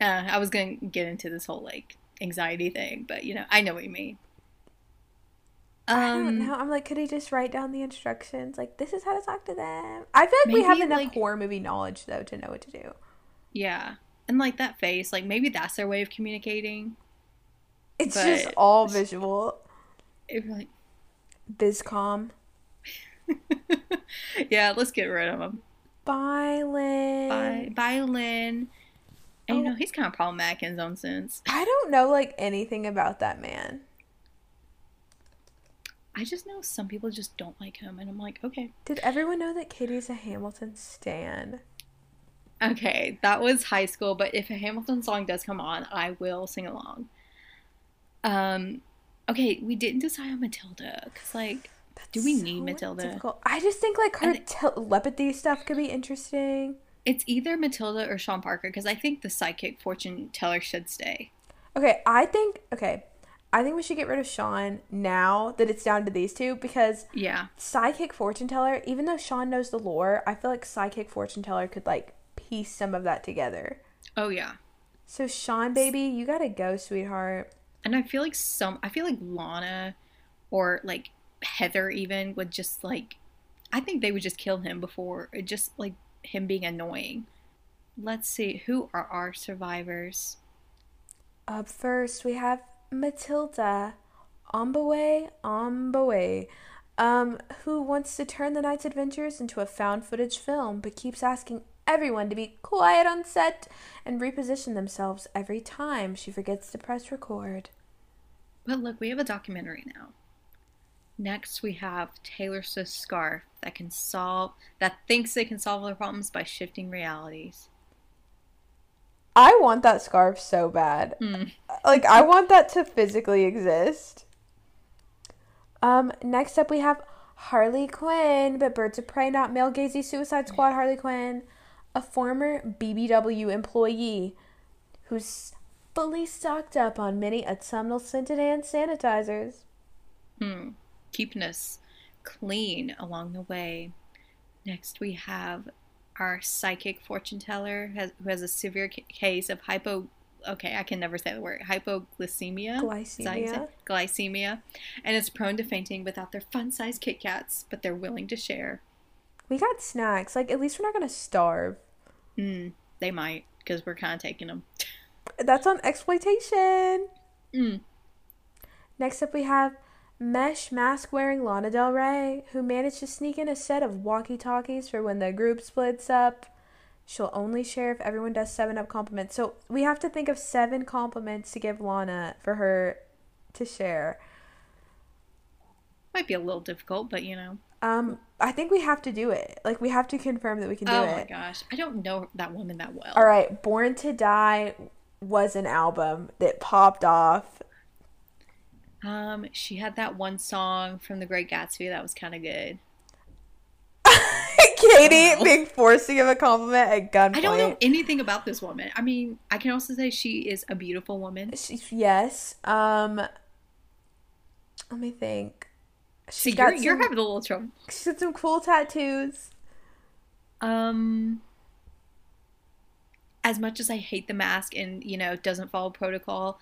Uh, I was gonna get into this whole like anxiety thing, but you know, I know what you mean. I don't Um, know. I'm like, could he just write down the instructions? Like, this is how to talk to them. I feel like we have enough like- horror movie knowledge though to know what to do. yeah, and like that face, like maybe that's their way of communicating. It's But- just all visual. It like, Bizcom. <laughs> yeah, let's get rid of him. Bye, Lin. Bye, bye, Lin. And you Oh. know he's kind of problematic in his own sense. I don't know like anything about that man. I just know some people just don't like him, and I'm like, okay, Did everyone know that Katie's a Hamilton stan? okay, that was high school. But if a Hamilton song does come on, I will sing along. Um, okay, we didn't decide on Matilda because like That's Do we need Matilda? difficult. I just think like her And- telepathy stuff could be interesting. it's either Matilda or Sean Packer because I think the psychic fortune teller should stay. Okay, I think okay. I think we should get rid of Sean now that it's down to these two because Yeah, Psychic Fortune Teller, even though Sean knows the lore, I feel like Psychic Fortune Teller could like piece some of that together. oh yeah. So Sean baby, you gotta go, sweetheart. And I feel like some, I feel like Lana or like Heather even would just like, I think they would just kill him before, just like him being annoying. Let's see, who are our survivors? Up first, we have Matilda Ombawe Ombawe, um, who wants to turn the night's adventures into a found footage film, but keeps asking everyone to be quiet on set and reposition themselves every time she forgets to press record. But look, we have a documentary now. Next, we have Taylor Swift's scarf that can solve, that thinks they can solve their problems by shifting realities. I want that scarf so bad. Hmm. Like I want that to physically exist. Um, next up we have Harley Quinn, but Birds of Prey, not male gazy Suicide Squad Harley Quinn, a former BBW employee who's fully stocked up on many autumnal scented hand sanitizers. Hmm. Keeping us clean along the way. Next, we have our psychic fortune teller has, who has a severe case of hypo. Okay, I can never say the word hypoglycemia. Is that how you say Glycemia. Glycemia, and is prone to fainting without their fun-sized Kit Kats, but they're willing to share. We got snacks. Like at least we're not gonna starve. Hmm. They might because we're kind of taking them. That's on exploitation. Mm. Next up, we have mesh mask wearing Lana Del Rey, who managed to sneak in a set of walkie talkies for when the group splits up. She'll only share if everyone does seven up compliments. So we have to think of seven compliments to give Lana for her to share. Might be a little difficult, but you know. Um, I think we have to do it. Like we have to confirm that we can do it. oh it. my gosh, I don't know that woman that well. All right, Born to Die was an album that popped off. Um, she had that one song from The Great Gatsby that was kind of good. <laughs> Katie being forced to give a compliment at gunpoint. I don't know anything about this woman. I mean, I can also say she is a beautiful woman. She, yes. Um. Let me think. See, She's you're, got you're having a little trouble. She's got some cool tattoos. Um, as much as I hate the mask and you know doesn't follow protocol,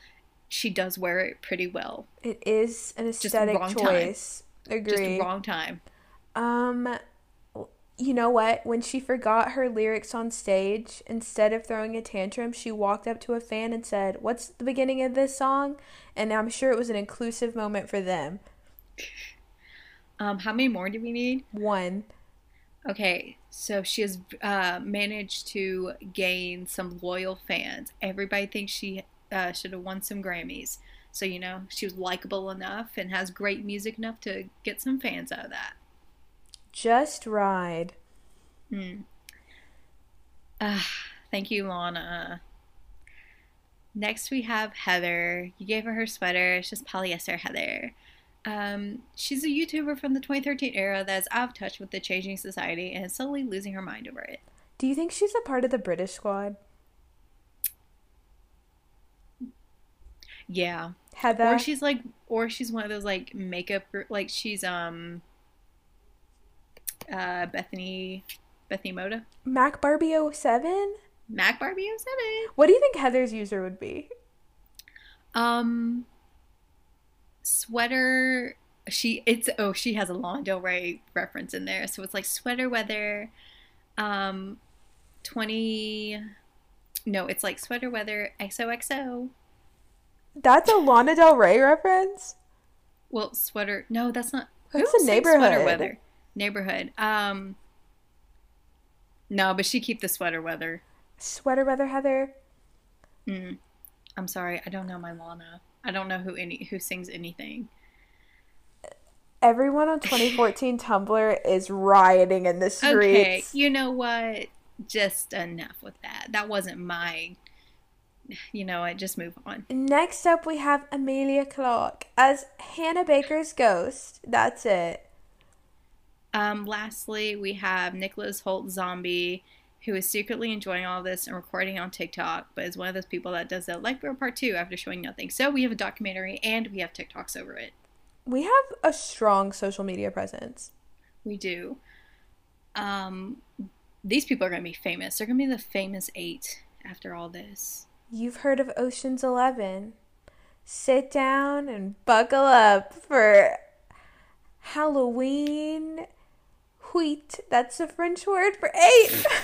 she does wear it pretty well. It is an aesthetic wrong time. choice. Just Agree. wrong time. Um. You know what? When she forgot her lyrics on stage, instead of throwing a tantrum, she walked up to a fan and said, "What's the beginning of this song?" And I'm sure it was an inclusive moment for them. Um, how many more do we need? One. Okay, so she has uh, managed to gain some loyal fans. Everybody thinks she uh, should have won some Grammys. So, you know, she was likable enough and has great music enough to get some fans out of that. Just ride. Hmm. Ah, thank you, Lana. Next, we have Heather. You gave her her sweater. It's just polyester Heather. Um, she's a YouTuber from the 2013 era that is out of touch with the changing society and is slowly losing her mind over it. Do you think she's a part of the British squad? Yeah. Heather. Or she's like, or she's one of those like makeup, like she's um, uh, Bethany, Bethany Mota. Mac Barbie 07? Mac Barbie 07. What do you think Heather's user would be? Um, sweater. She it's oh she has a Lana Del Rey reference in there, so it's like sweater weather. Um, twenty. No, it's like sweater weather XOXO. That's a Lana Del Rey reference. Well, sweater. No, that's not. That's a neighborhood. Sweater weather. Neighborhood. Um. No, but she keep the sweater weather. Sweater weather, Heather. Mm. I'm sorry, I don't know my Lana. I don't know who any who sings anything. Everyone on 2014 <laughs> Tumblr is rioting in the streets. Okay, you know what? Just enough with that. That wasn't my. You know I Just move on. Next up, we have Emilia Clarke as Hannah Baker's ghost. That's it. Um, lastly, we have Nicholas Hoult Zombie, who is secretly enjoying all this and recording on TikTok, but is one of those people that does the like Bro Part 2 after showing nothing. So we have a documentary and we have TikToks over it. We have a strong social media presence. We do. Um, these people are going to be famous. They're going to be the famous eight after all this. You've heard of Ocean's Eleven. Sit down and buckle up for Halloween huit. That's a French word for eight. <laughs>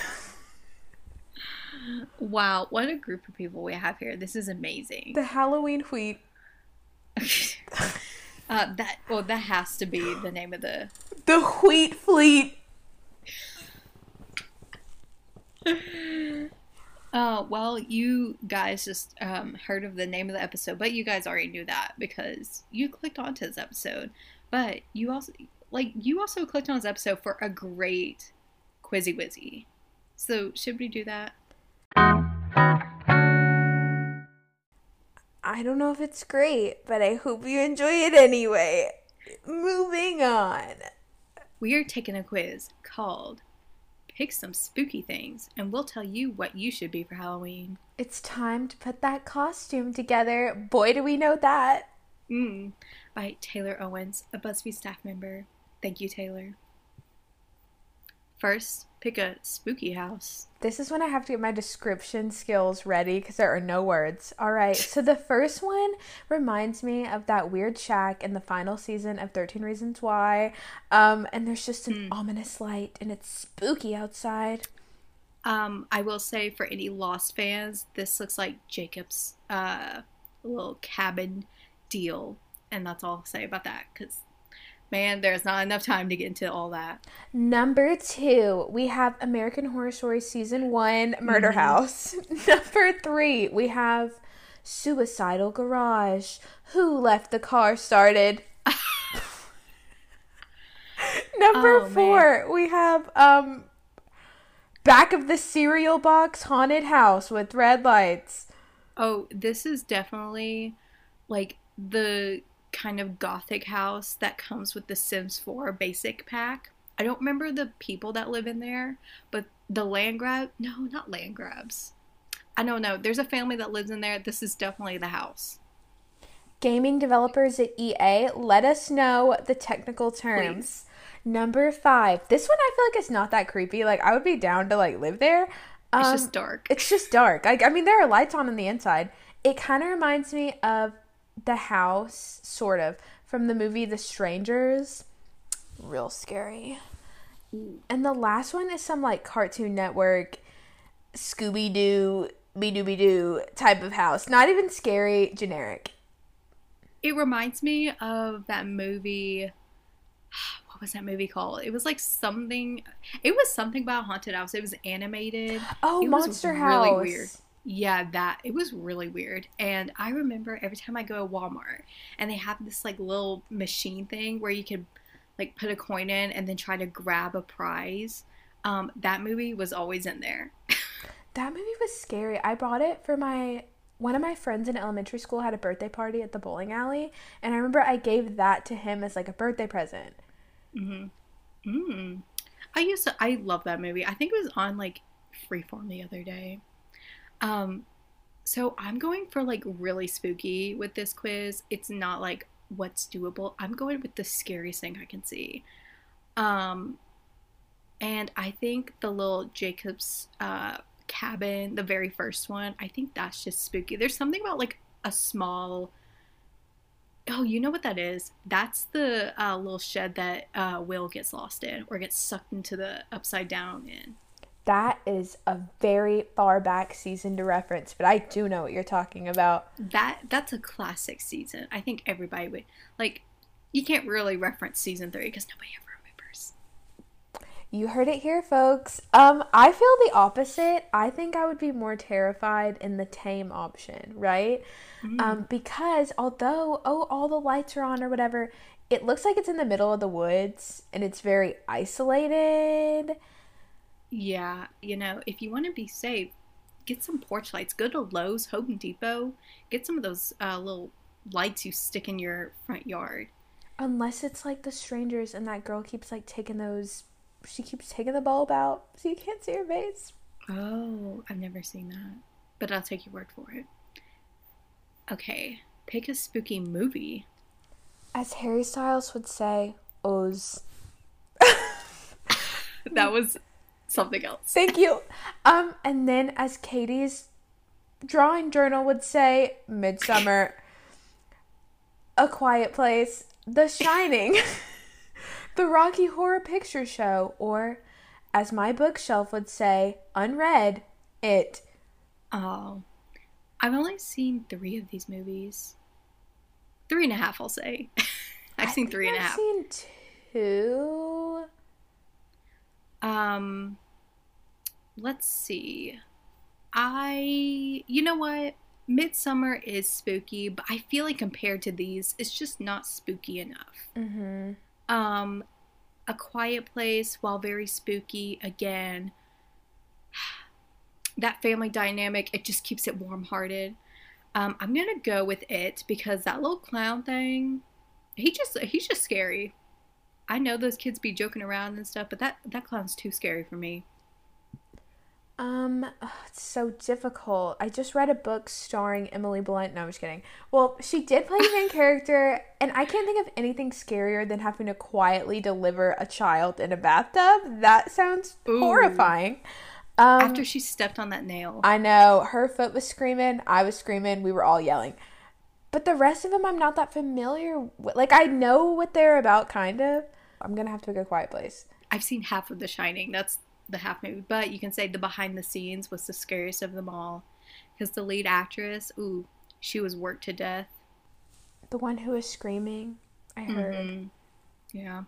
Wow, what a group of people we have here. This is amazing. the Halloween huit. <laughs> uh, that well, that has to be the name of the. The huit fleet. <laughs> Uh, well, you guys just um, heard of the name of the episode, but you guys already knew that because you clicked onto this episode. But you also like you also clicked on this episode for a great quizzy wizzy. So should we do that? I don't know if it's great, but I hope you enjoy it anyway. Moving on. We are taking a quiz called "Pick Some Spooky Things," and we'll tell you what you should be for Halloween. It's time to put that costume together. Boy, do we know that. Mm, by Taylor Owens, a BuzzFeed staff member. Thank you, Taylor. First, pick a spooky house. This is when I have to get my description skills ready because there are no words. All right, so the first one reminds me of that weird shack in the final season of 13 Reasons Why. Um, and there's just an ominous light and it's spooky outside. Um, I will say for any Lost fans, this looks like Jacob's uh, little cabin deal, and that's all I'll say about that. Because, man, there's not enough time to get into all that. Number two, we have American Horror Story Season 1 Murder House. <laughs> Number three, we have Suicidal Garage. Who left the car started? <laughs> Number Oh, man. four, we have um Back of the Cereal Box Haunted House with red lights. Oh, this is definitely like the kind of gothic house that comes with the Sims 4 basic pack. I don't remember the people that live in there, but the land grab <laughs> no, not land grabs. I don't know. There's a family that lives in there. This is definitely the house. Gaming developers at EA, let us know the technical terms. Number five. This one I feel like it's not that creepy. Like I would be down to like live there. It's Um, just dark. It's just dark. Like I mean, there are lights on in the inside. It kind of reminds me of the house, sort of, from the movie The Strangers. Real scary. And the last one is some like Cartoon Network, Scooby Doo, Be Dooby Doo type of house. Not even scary, generic. It reminds me of that movie. <sighs> What was that movie called? It was like something. It was something about haunted house. It was animated. Oh, It was Monster really House. weird. Yeah, that it was really weird. And I remember every time I go to Walmart and they have this like little machine thing where you could like put a coin in and then try to grab a prize. Um, that movie was always in there. That movie was scary. I bought it for my one of my friends in elementary school had a birthday party at the bowling alley, and I remember I gave that to him as like a birthday present. Mm. I used to. I love that movie. I think it was on like Freeform the other day. Um, so I'm going for like really spooky with this quiz. It's not like what's doable. I'm going with the scariest thing I can see. Um, and I think the little Jacob's uh, cabin, the very first one, I think that's just spooky. There's something about like a small. Oh, you know what that is? That's the uh, little shed that uh, Will gets lost in or gets sucked into the upside down in. That is a very far back season to reference, but I do know what you're talking about. That that's a classic season. I think everybody would like. You can't really reference season three because nobody ever remembers. You heard it here, folks. Um, I feel the opposite. I think I would be more terrified in the tame option, right? Mm. Um, because although oh all the lights are on or whatever, it looks like it's in the middle of the woods and it's very isolated. Yeah, you know, if you want to be safe, get some porch lights. Go to Lowe's, Home Depot. Get some of those uh, little lights you stick in your front yard. Unless it's like the strangers and that girl keeps like taking those she keeps taking the bulb out so you can't see her face. Oh, I've never seen that. But I'll take your word for it. Okay, pick a spooky movie. As Harry Styles would say, Oz. <laughs> that was something else. Thank you. Um, and then as Katie's drawing journal would say, Midsummer, A Quiet Place, The Shining, <laughs> The Rocky Horror Picture Show, or as my bookshelf would say, unread, It. Oh, I've only seen three of these movies. Three and a half, I'll say. <laughs> I've I seen three and a I've half. seen two. Um, let's see. I, you know what? Midsummer is spooky, but I feel like compared to these, it's just not spooky enough. Mm-hmm. Um, A Quiet Place, while very spooky, again, <sighs> that family dynamic, it just keeps it warm hearted. Um, I'm gonna go with it because that little clown thing, he just he's just scary. I know those kids be joking around and stuff, but that that clown's too scary for me. Um, ugh, it's so difficult. I just read a book starring Emily Blunt. No, I'm just kidding. Well, she did play the main <laughs> character, and I can't think of anything scarier than having to quietly deliver a child in a bathtub. That sounds Ooh. horrifying. Um, After she stepped on that nail. I know her foot was screaming, I was screaming, we were all yelling. But the rest of them, I'm not that familiar with. Like, I know what they're about, kind of. I'm gonna have to a quiet place. I've seen half of The Shining. That's the half movie, but you can say the behind the scenes was the scariest of them all, because the lead actress, ooh, she was worked to death. The one who was screaming, I heard. Mhm. Yeah.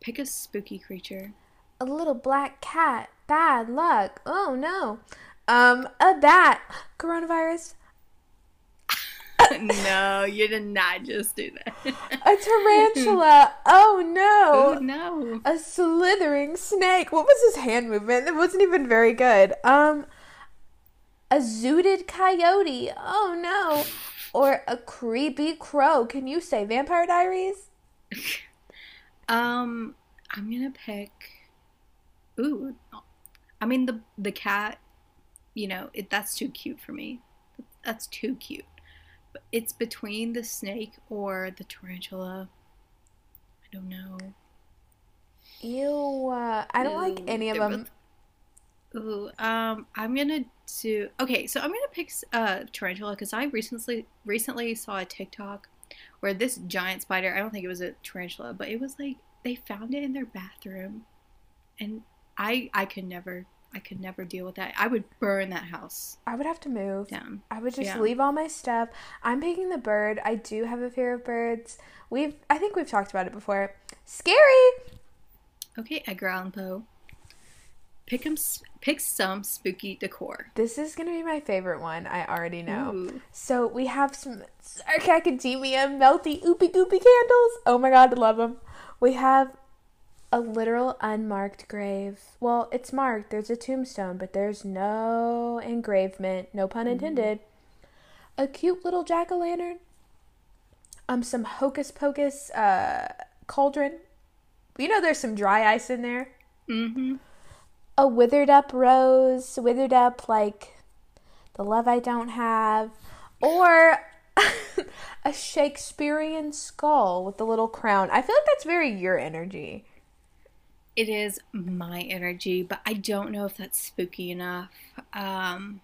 Pick a spooky creature. A little black cat. Bad luck. Oh no. Um, a bat. Coronavirus. No, you did not just do that. A tarantula. oh no. oh no. A slithering snake. What was his hand movement? It wasn't even very good. Um, a zooted coyote. Oh no. Or a creepy crow. Can you say Vampire Diaries? Um, I'm gonna pick. Ooh, I mean the the cat. You know, it that's too cute for me. That's too cute. It's between the snake or the tarantula. I don't know. Ew. Uh, I don't like any of them. both- Ooh, um, I'm gonna do. Okay, so I'm gonna pick uh tarantula because I recently recently saw a TikTok where this giant spider. I don't think it was a tarantula, but it was like they found it in their bathroom, and I I could never I could never deal with that. I would burn that house I would have to move. down. I would just Yeah. leave all my stuff. I'm picking the bird. I do have a fear of birds. We've I think we've talked about it before. Scary. Okay, Edgar Allan Poe. Pick s pick some spooky decor. This is gonna be my favorite one. I already know. Ooh. So we have some Dark Academia melty oopy goopy candles. Oh my god, I love them. We have a literal unmarked grave. Well, it's marked. There's a tombstone, but there's no engravement. No pun intended. A cute little jack o' lantern. Um, some hocus pocus uh cauldron. You know, there's some dry ice in there. Mm-hmm. A withered up rose, withered up like the love I don't have, or <laughs> a Shakespearean skull with the little crown. I feel like that's very your energy. It is my energy, but I don't know if that's spooky enough. Um,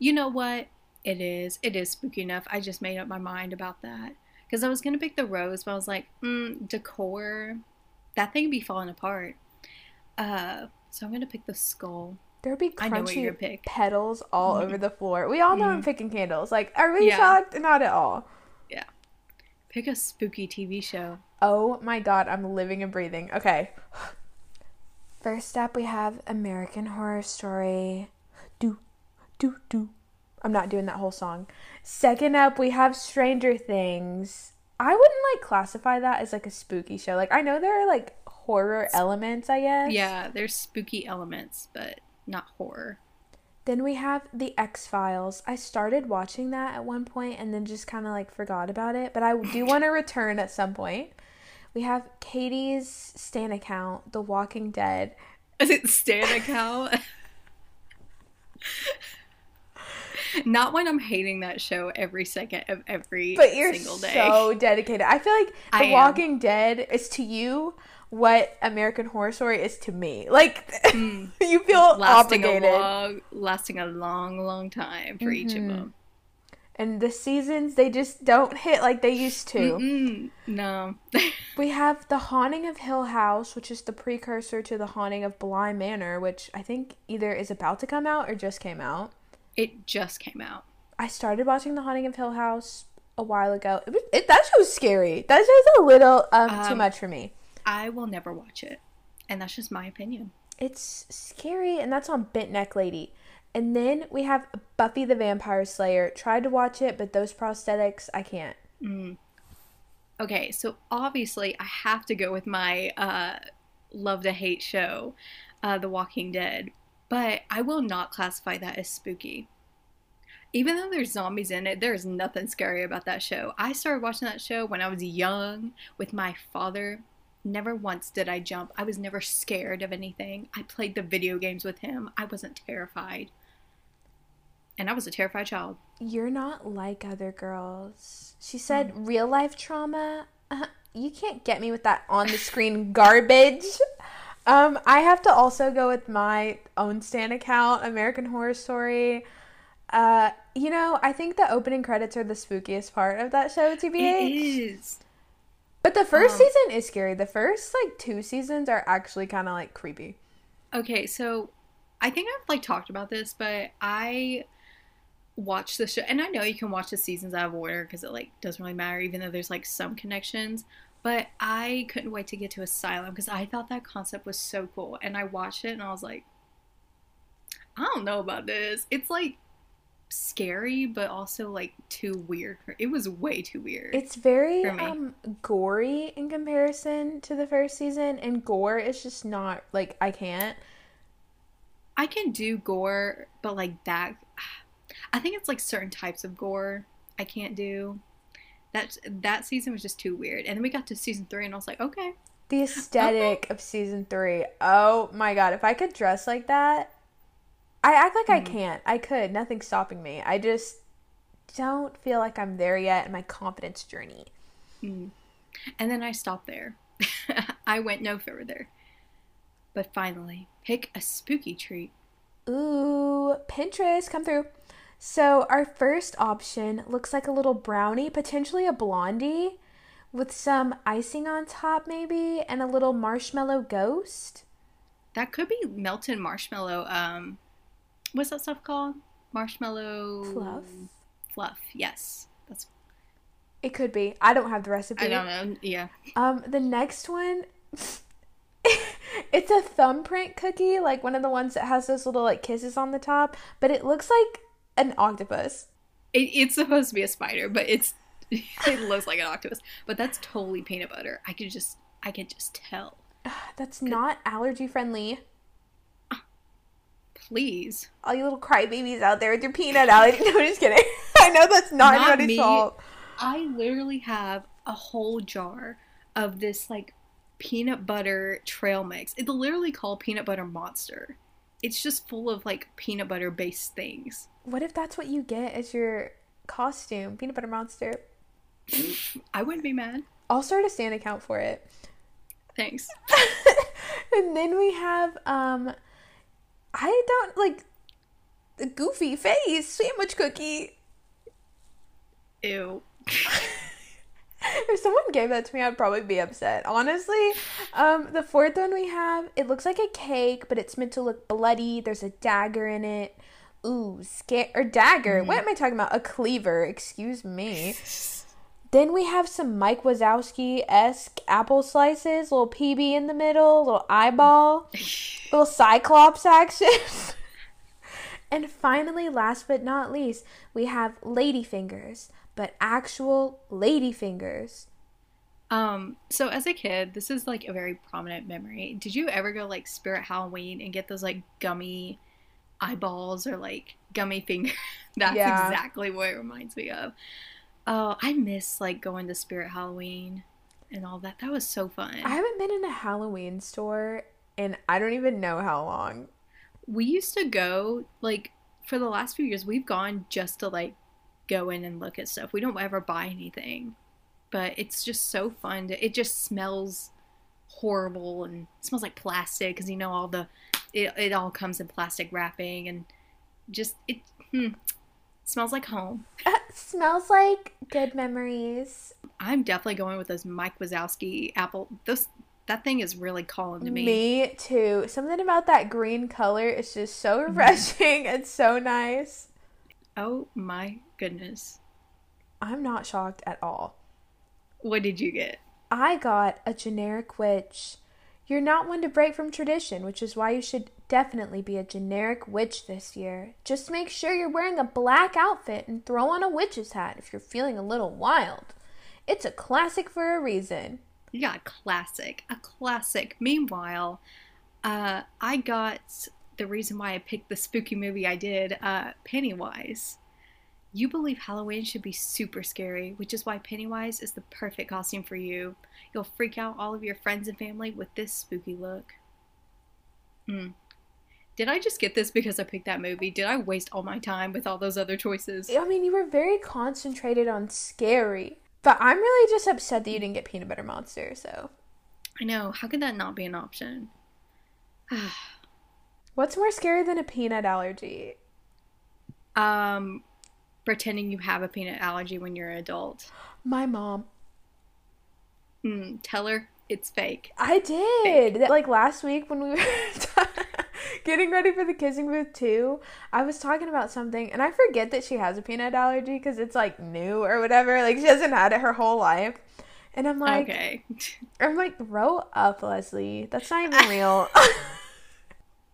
you know what? It is. It is spooky enough. I just made up my mind about that because I was gonna pick the rose, but I was like, mm, decor. That thing would be falling apart. Uh, so I'm gonna pick the skull. There'd be I know what you're crunchy petals all Mhm. over the floor. We all know I'm Mhm. picking candles. Like, are we Yeah. shocked? Not at all. Yeah. Pick a spooky TV show. Oh my god, I'm living and breathing. Okay. First up, we have American Horror Story. Do, do, do. I'm not doing that whole song. Second up, we have Stranger Things. I wouldn't like classify that as like a spooky show. Like, I know there are like horror elements, I guess. Yeah, there's spooky elements, but not horror. Then we have The X Files. I started watching that at one point and then just kind of like forgot about it, but I do want to return at some point. We have Katie's Stan account, The Walking Dead. <laughs> Is it Stan account? <laughs> Not when I'm hating that show every second of every But you're single day. so dedicated. I feel like I The am. Walking Dead is to you what American Horror Story is to me. Like Mm. <laughs> you feel lasting obligated. a long, lasting a long, long time for each of Mhm. them. And the seasons they just don't hit like they used to. Mm-mm, no, <laughs> We have The Haunting of Hill House, which is the precursor to The Haunting of Bly Manor, which I think either is about to come out or just came out. it just came out. I started watching The Haunting of Hill House a while ago. It was, it, that show's scary. That show's a little um, too Um, much for me. I will never watch it, and that's just my opinion. It's scary, and that's on Bent Neck Lady. And then we have Buffy the Vampire Slayer. Tried to watch it, but those prosthetics, I can't. Mm. Okay, so obviously I have to go with my uh, love to hate show, uh, The Walking Dead, but I will not classify that as spooky. Even though there's zombies in it, there's nothing scary about that show. I started watching that show when I was young with my father. Never once did I jump. I was never scared of anything. I played the video games with him. I wasn't terrified. And I was a terrified child. You're not like other girls. She said real life trauma. Uh, you can't get me with that on the screen <laughs> garbage. Um, I have to also go with my own stand account, American Horror Story. Uh, you know, I think the opening credits are the spookiest part of that show, It TBH. is. But the first Um, season is scary. The first like two seasons are actually kind of like creepy. Okay, so I think I've like talked about this, but I watched the show, and I know you can watch the seasons out of order because it like doesn't really matter, even though there's like some connections. But I couldn't wait to get to Asylum because I thought that concept was so cool, and I watched it and I was like, I don't know about this. It's like scary, but also like too weird. It was way too weird. It's very um gory in comparison to the first season, and gore is just not like I can't. I can do gore, but like that, I think it's like certain types of gore I can't do. That that season was just too weird, and then we got to season three, and I was like, okay, The <gasps> aesthetic of season three. Oh my god, if I could dress like that, I act like I Mhm. can't. I could. Nothing's stopping me. I just don't feel like I'm there yet in my confidence journey. Mm. and then I stopped there. <laughs> I went no further. But finally, pick a spooky treat. Ooh, Pinterest, come through. So our first option looks like a little brownie, potentially a blondie, with some icing on top, maybe, and a little marshmallow ghost. That could be melted marshmallow. Um, what's that stuff called? Marshmallow Fluff. Fluff. Yes, that's. It could be. I don't have the recipe. I don't know. Yeah. Um, the next one, <laughs> it's a thumbprint cookie, like one of the ones that has those little like kisses on the top, but it looks like an octopus. It, it's supposed to be a spider, but it's <laughs> it looks like an octopus. But that's totally peanut butter. I could just I could just tell. <sighs> That's not allergy friendly. <sighs> Please. All you little crybabies out there with your peanut allergy. <laughs> No, I'm just kidding. <laughs> I know that's not, Not anybody's me. fault. I literally have a whole jar of this like peanut butter trail mix. It's literally called peanut butter monster. It's just full of like peanut butter based things. What if that's what you get as your costume? Peanut butter monster. <laughs> I wouldn't be mad. I'll start a stand account for it. Thanks. <laughs> and then we have um I don't like the goofy face sandwich cookie. Ew. <laughs> <laughs> if someone gave that to me, I'd probably be upset. Honestly, um, the fourth one we have, it looks like a cake, but it's meant to look bloody. There's a dagger in it. Ooh, scare or dagger. Mm. What am I talking about? A cleaver. Excuse me. <laughs> then we have some Mike Wazowski esque apple slices, little PB in the middle, little eyeball, <laughs> little cyclops action. and finally, last but not least, we have lady fingers but actual lady fingers. Um, so as a kid, this is like a very prominent memory. Did you ever go like Spirit Halloween and get those like gummy eyeballs or like gummy fingers? <laughs> That's yeah. exactly what it reminds me of. Oh, I miss like going to Spirit Halloween and all that. That was so fun. I haven't been in a Halloween store and I don't even know how long. We used to go like for the last few years we've gone just to like go in and look at stuff. We don't ever buy anything, but it's just so fun. To, it just smells horrible and smells like plastic because you know all the it, it all comes in plastic wrapping and just it hmm, smells like home. Uh, smells like good memories. I'm definitely going with those Mike Wazowski apple. Those that thing is really calling to me. Me too. Something about that green color is just so mm-hmm. refreshing <laughs> and so nice. Oh my goodness. I'm not shocked at all. What did you get? I got a generic witch. You're not one to break from tradition, which is why you should definitely be a generic witch this year. Just make sure you're wearing a black outfit and throw on a witch's hat if you're feeling a little wild. It's a classic for a reason. Yeah, classic. A classic. Meanwhile, uh, I got the reason why I picked the spooky movie I did, uh, Pennywise. You believe Halloween should be super scary, which is why Pennywise is the perfect costume for you. You'll freak out all of your friends and family with this spooky look. Hmm. Did I just get this because I picked that movie? Did I waste all my time with all those other choices? I mean, you were very concentrated on scary. But I'm really just upset that you didn't get Peanut Butter Monster, so. I know. How could that not be an option? <sighs> What's more scary than a peanut allergy? Um, pretending you have a peanut allergy when you're an adult. My mom. Mm, tell her it's fake. I did. Fake. Like last week when we were <laughs> getting ready for the kissing booth too, I was talking about something and I forget that she has a peanut allergy because it's like new or whatever. Like she hasn't had it her whole life. And I'm like, okay. I'm like, grow up, Leslie. That's not even <laughs> real.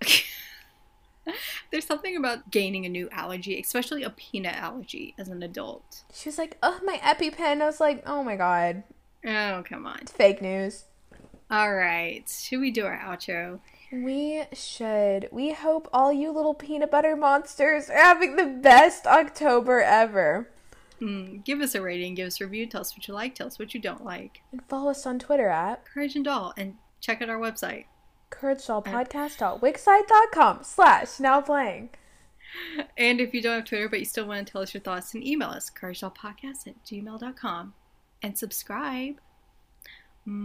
<laughs> <laughs> There's something about gaining a new allergy, especially a peanut allergy as an adult. She was like, "Oh, my EpiPen." I was like, "Oh my god." Oh, come on. It's fake news. All right. Should we do our outro? We should. We hope all you little peanut butter monsters are having the best October ever. Mm, give us a rating, give us a review, tell us what you like, tell us what you don't like. And follow us on Twitter at Courage and Doll and check out our website couragedolpodcast.wixsite.com slash now playing. And if you don't have Twitter but you still want to tell us your thoughts, then email us, couragedolpodcast at gmail.com. And subscribe.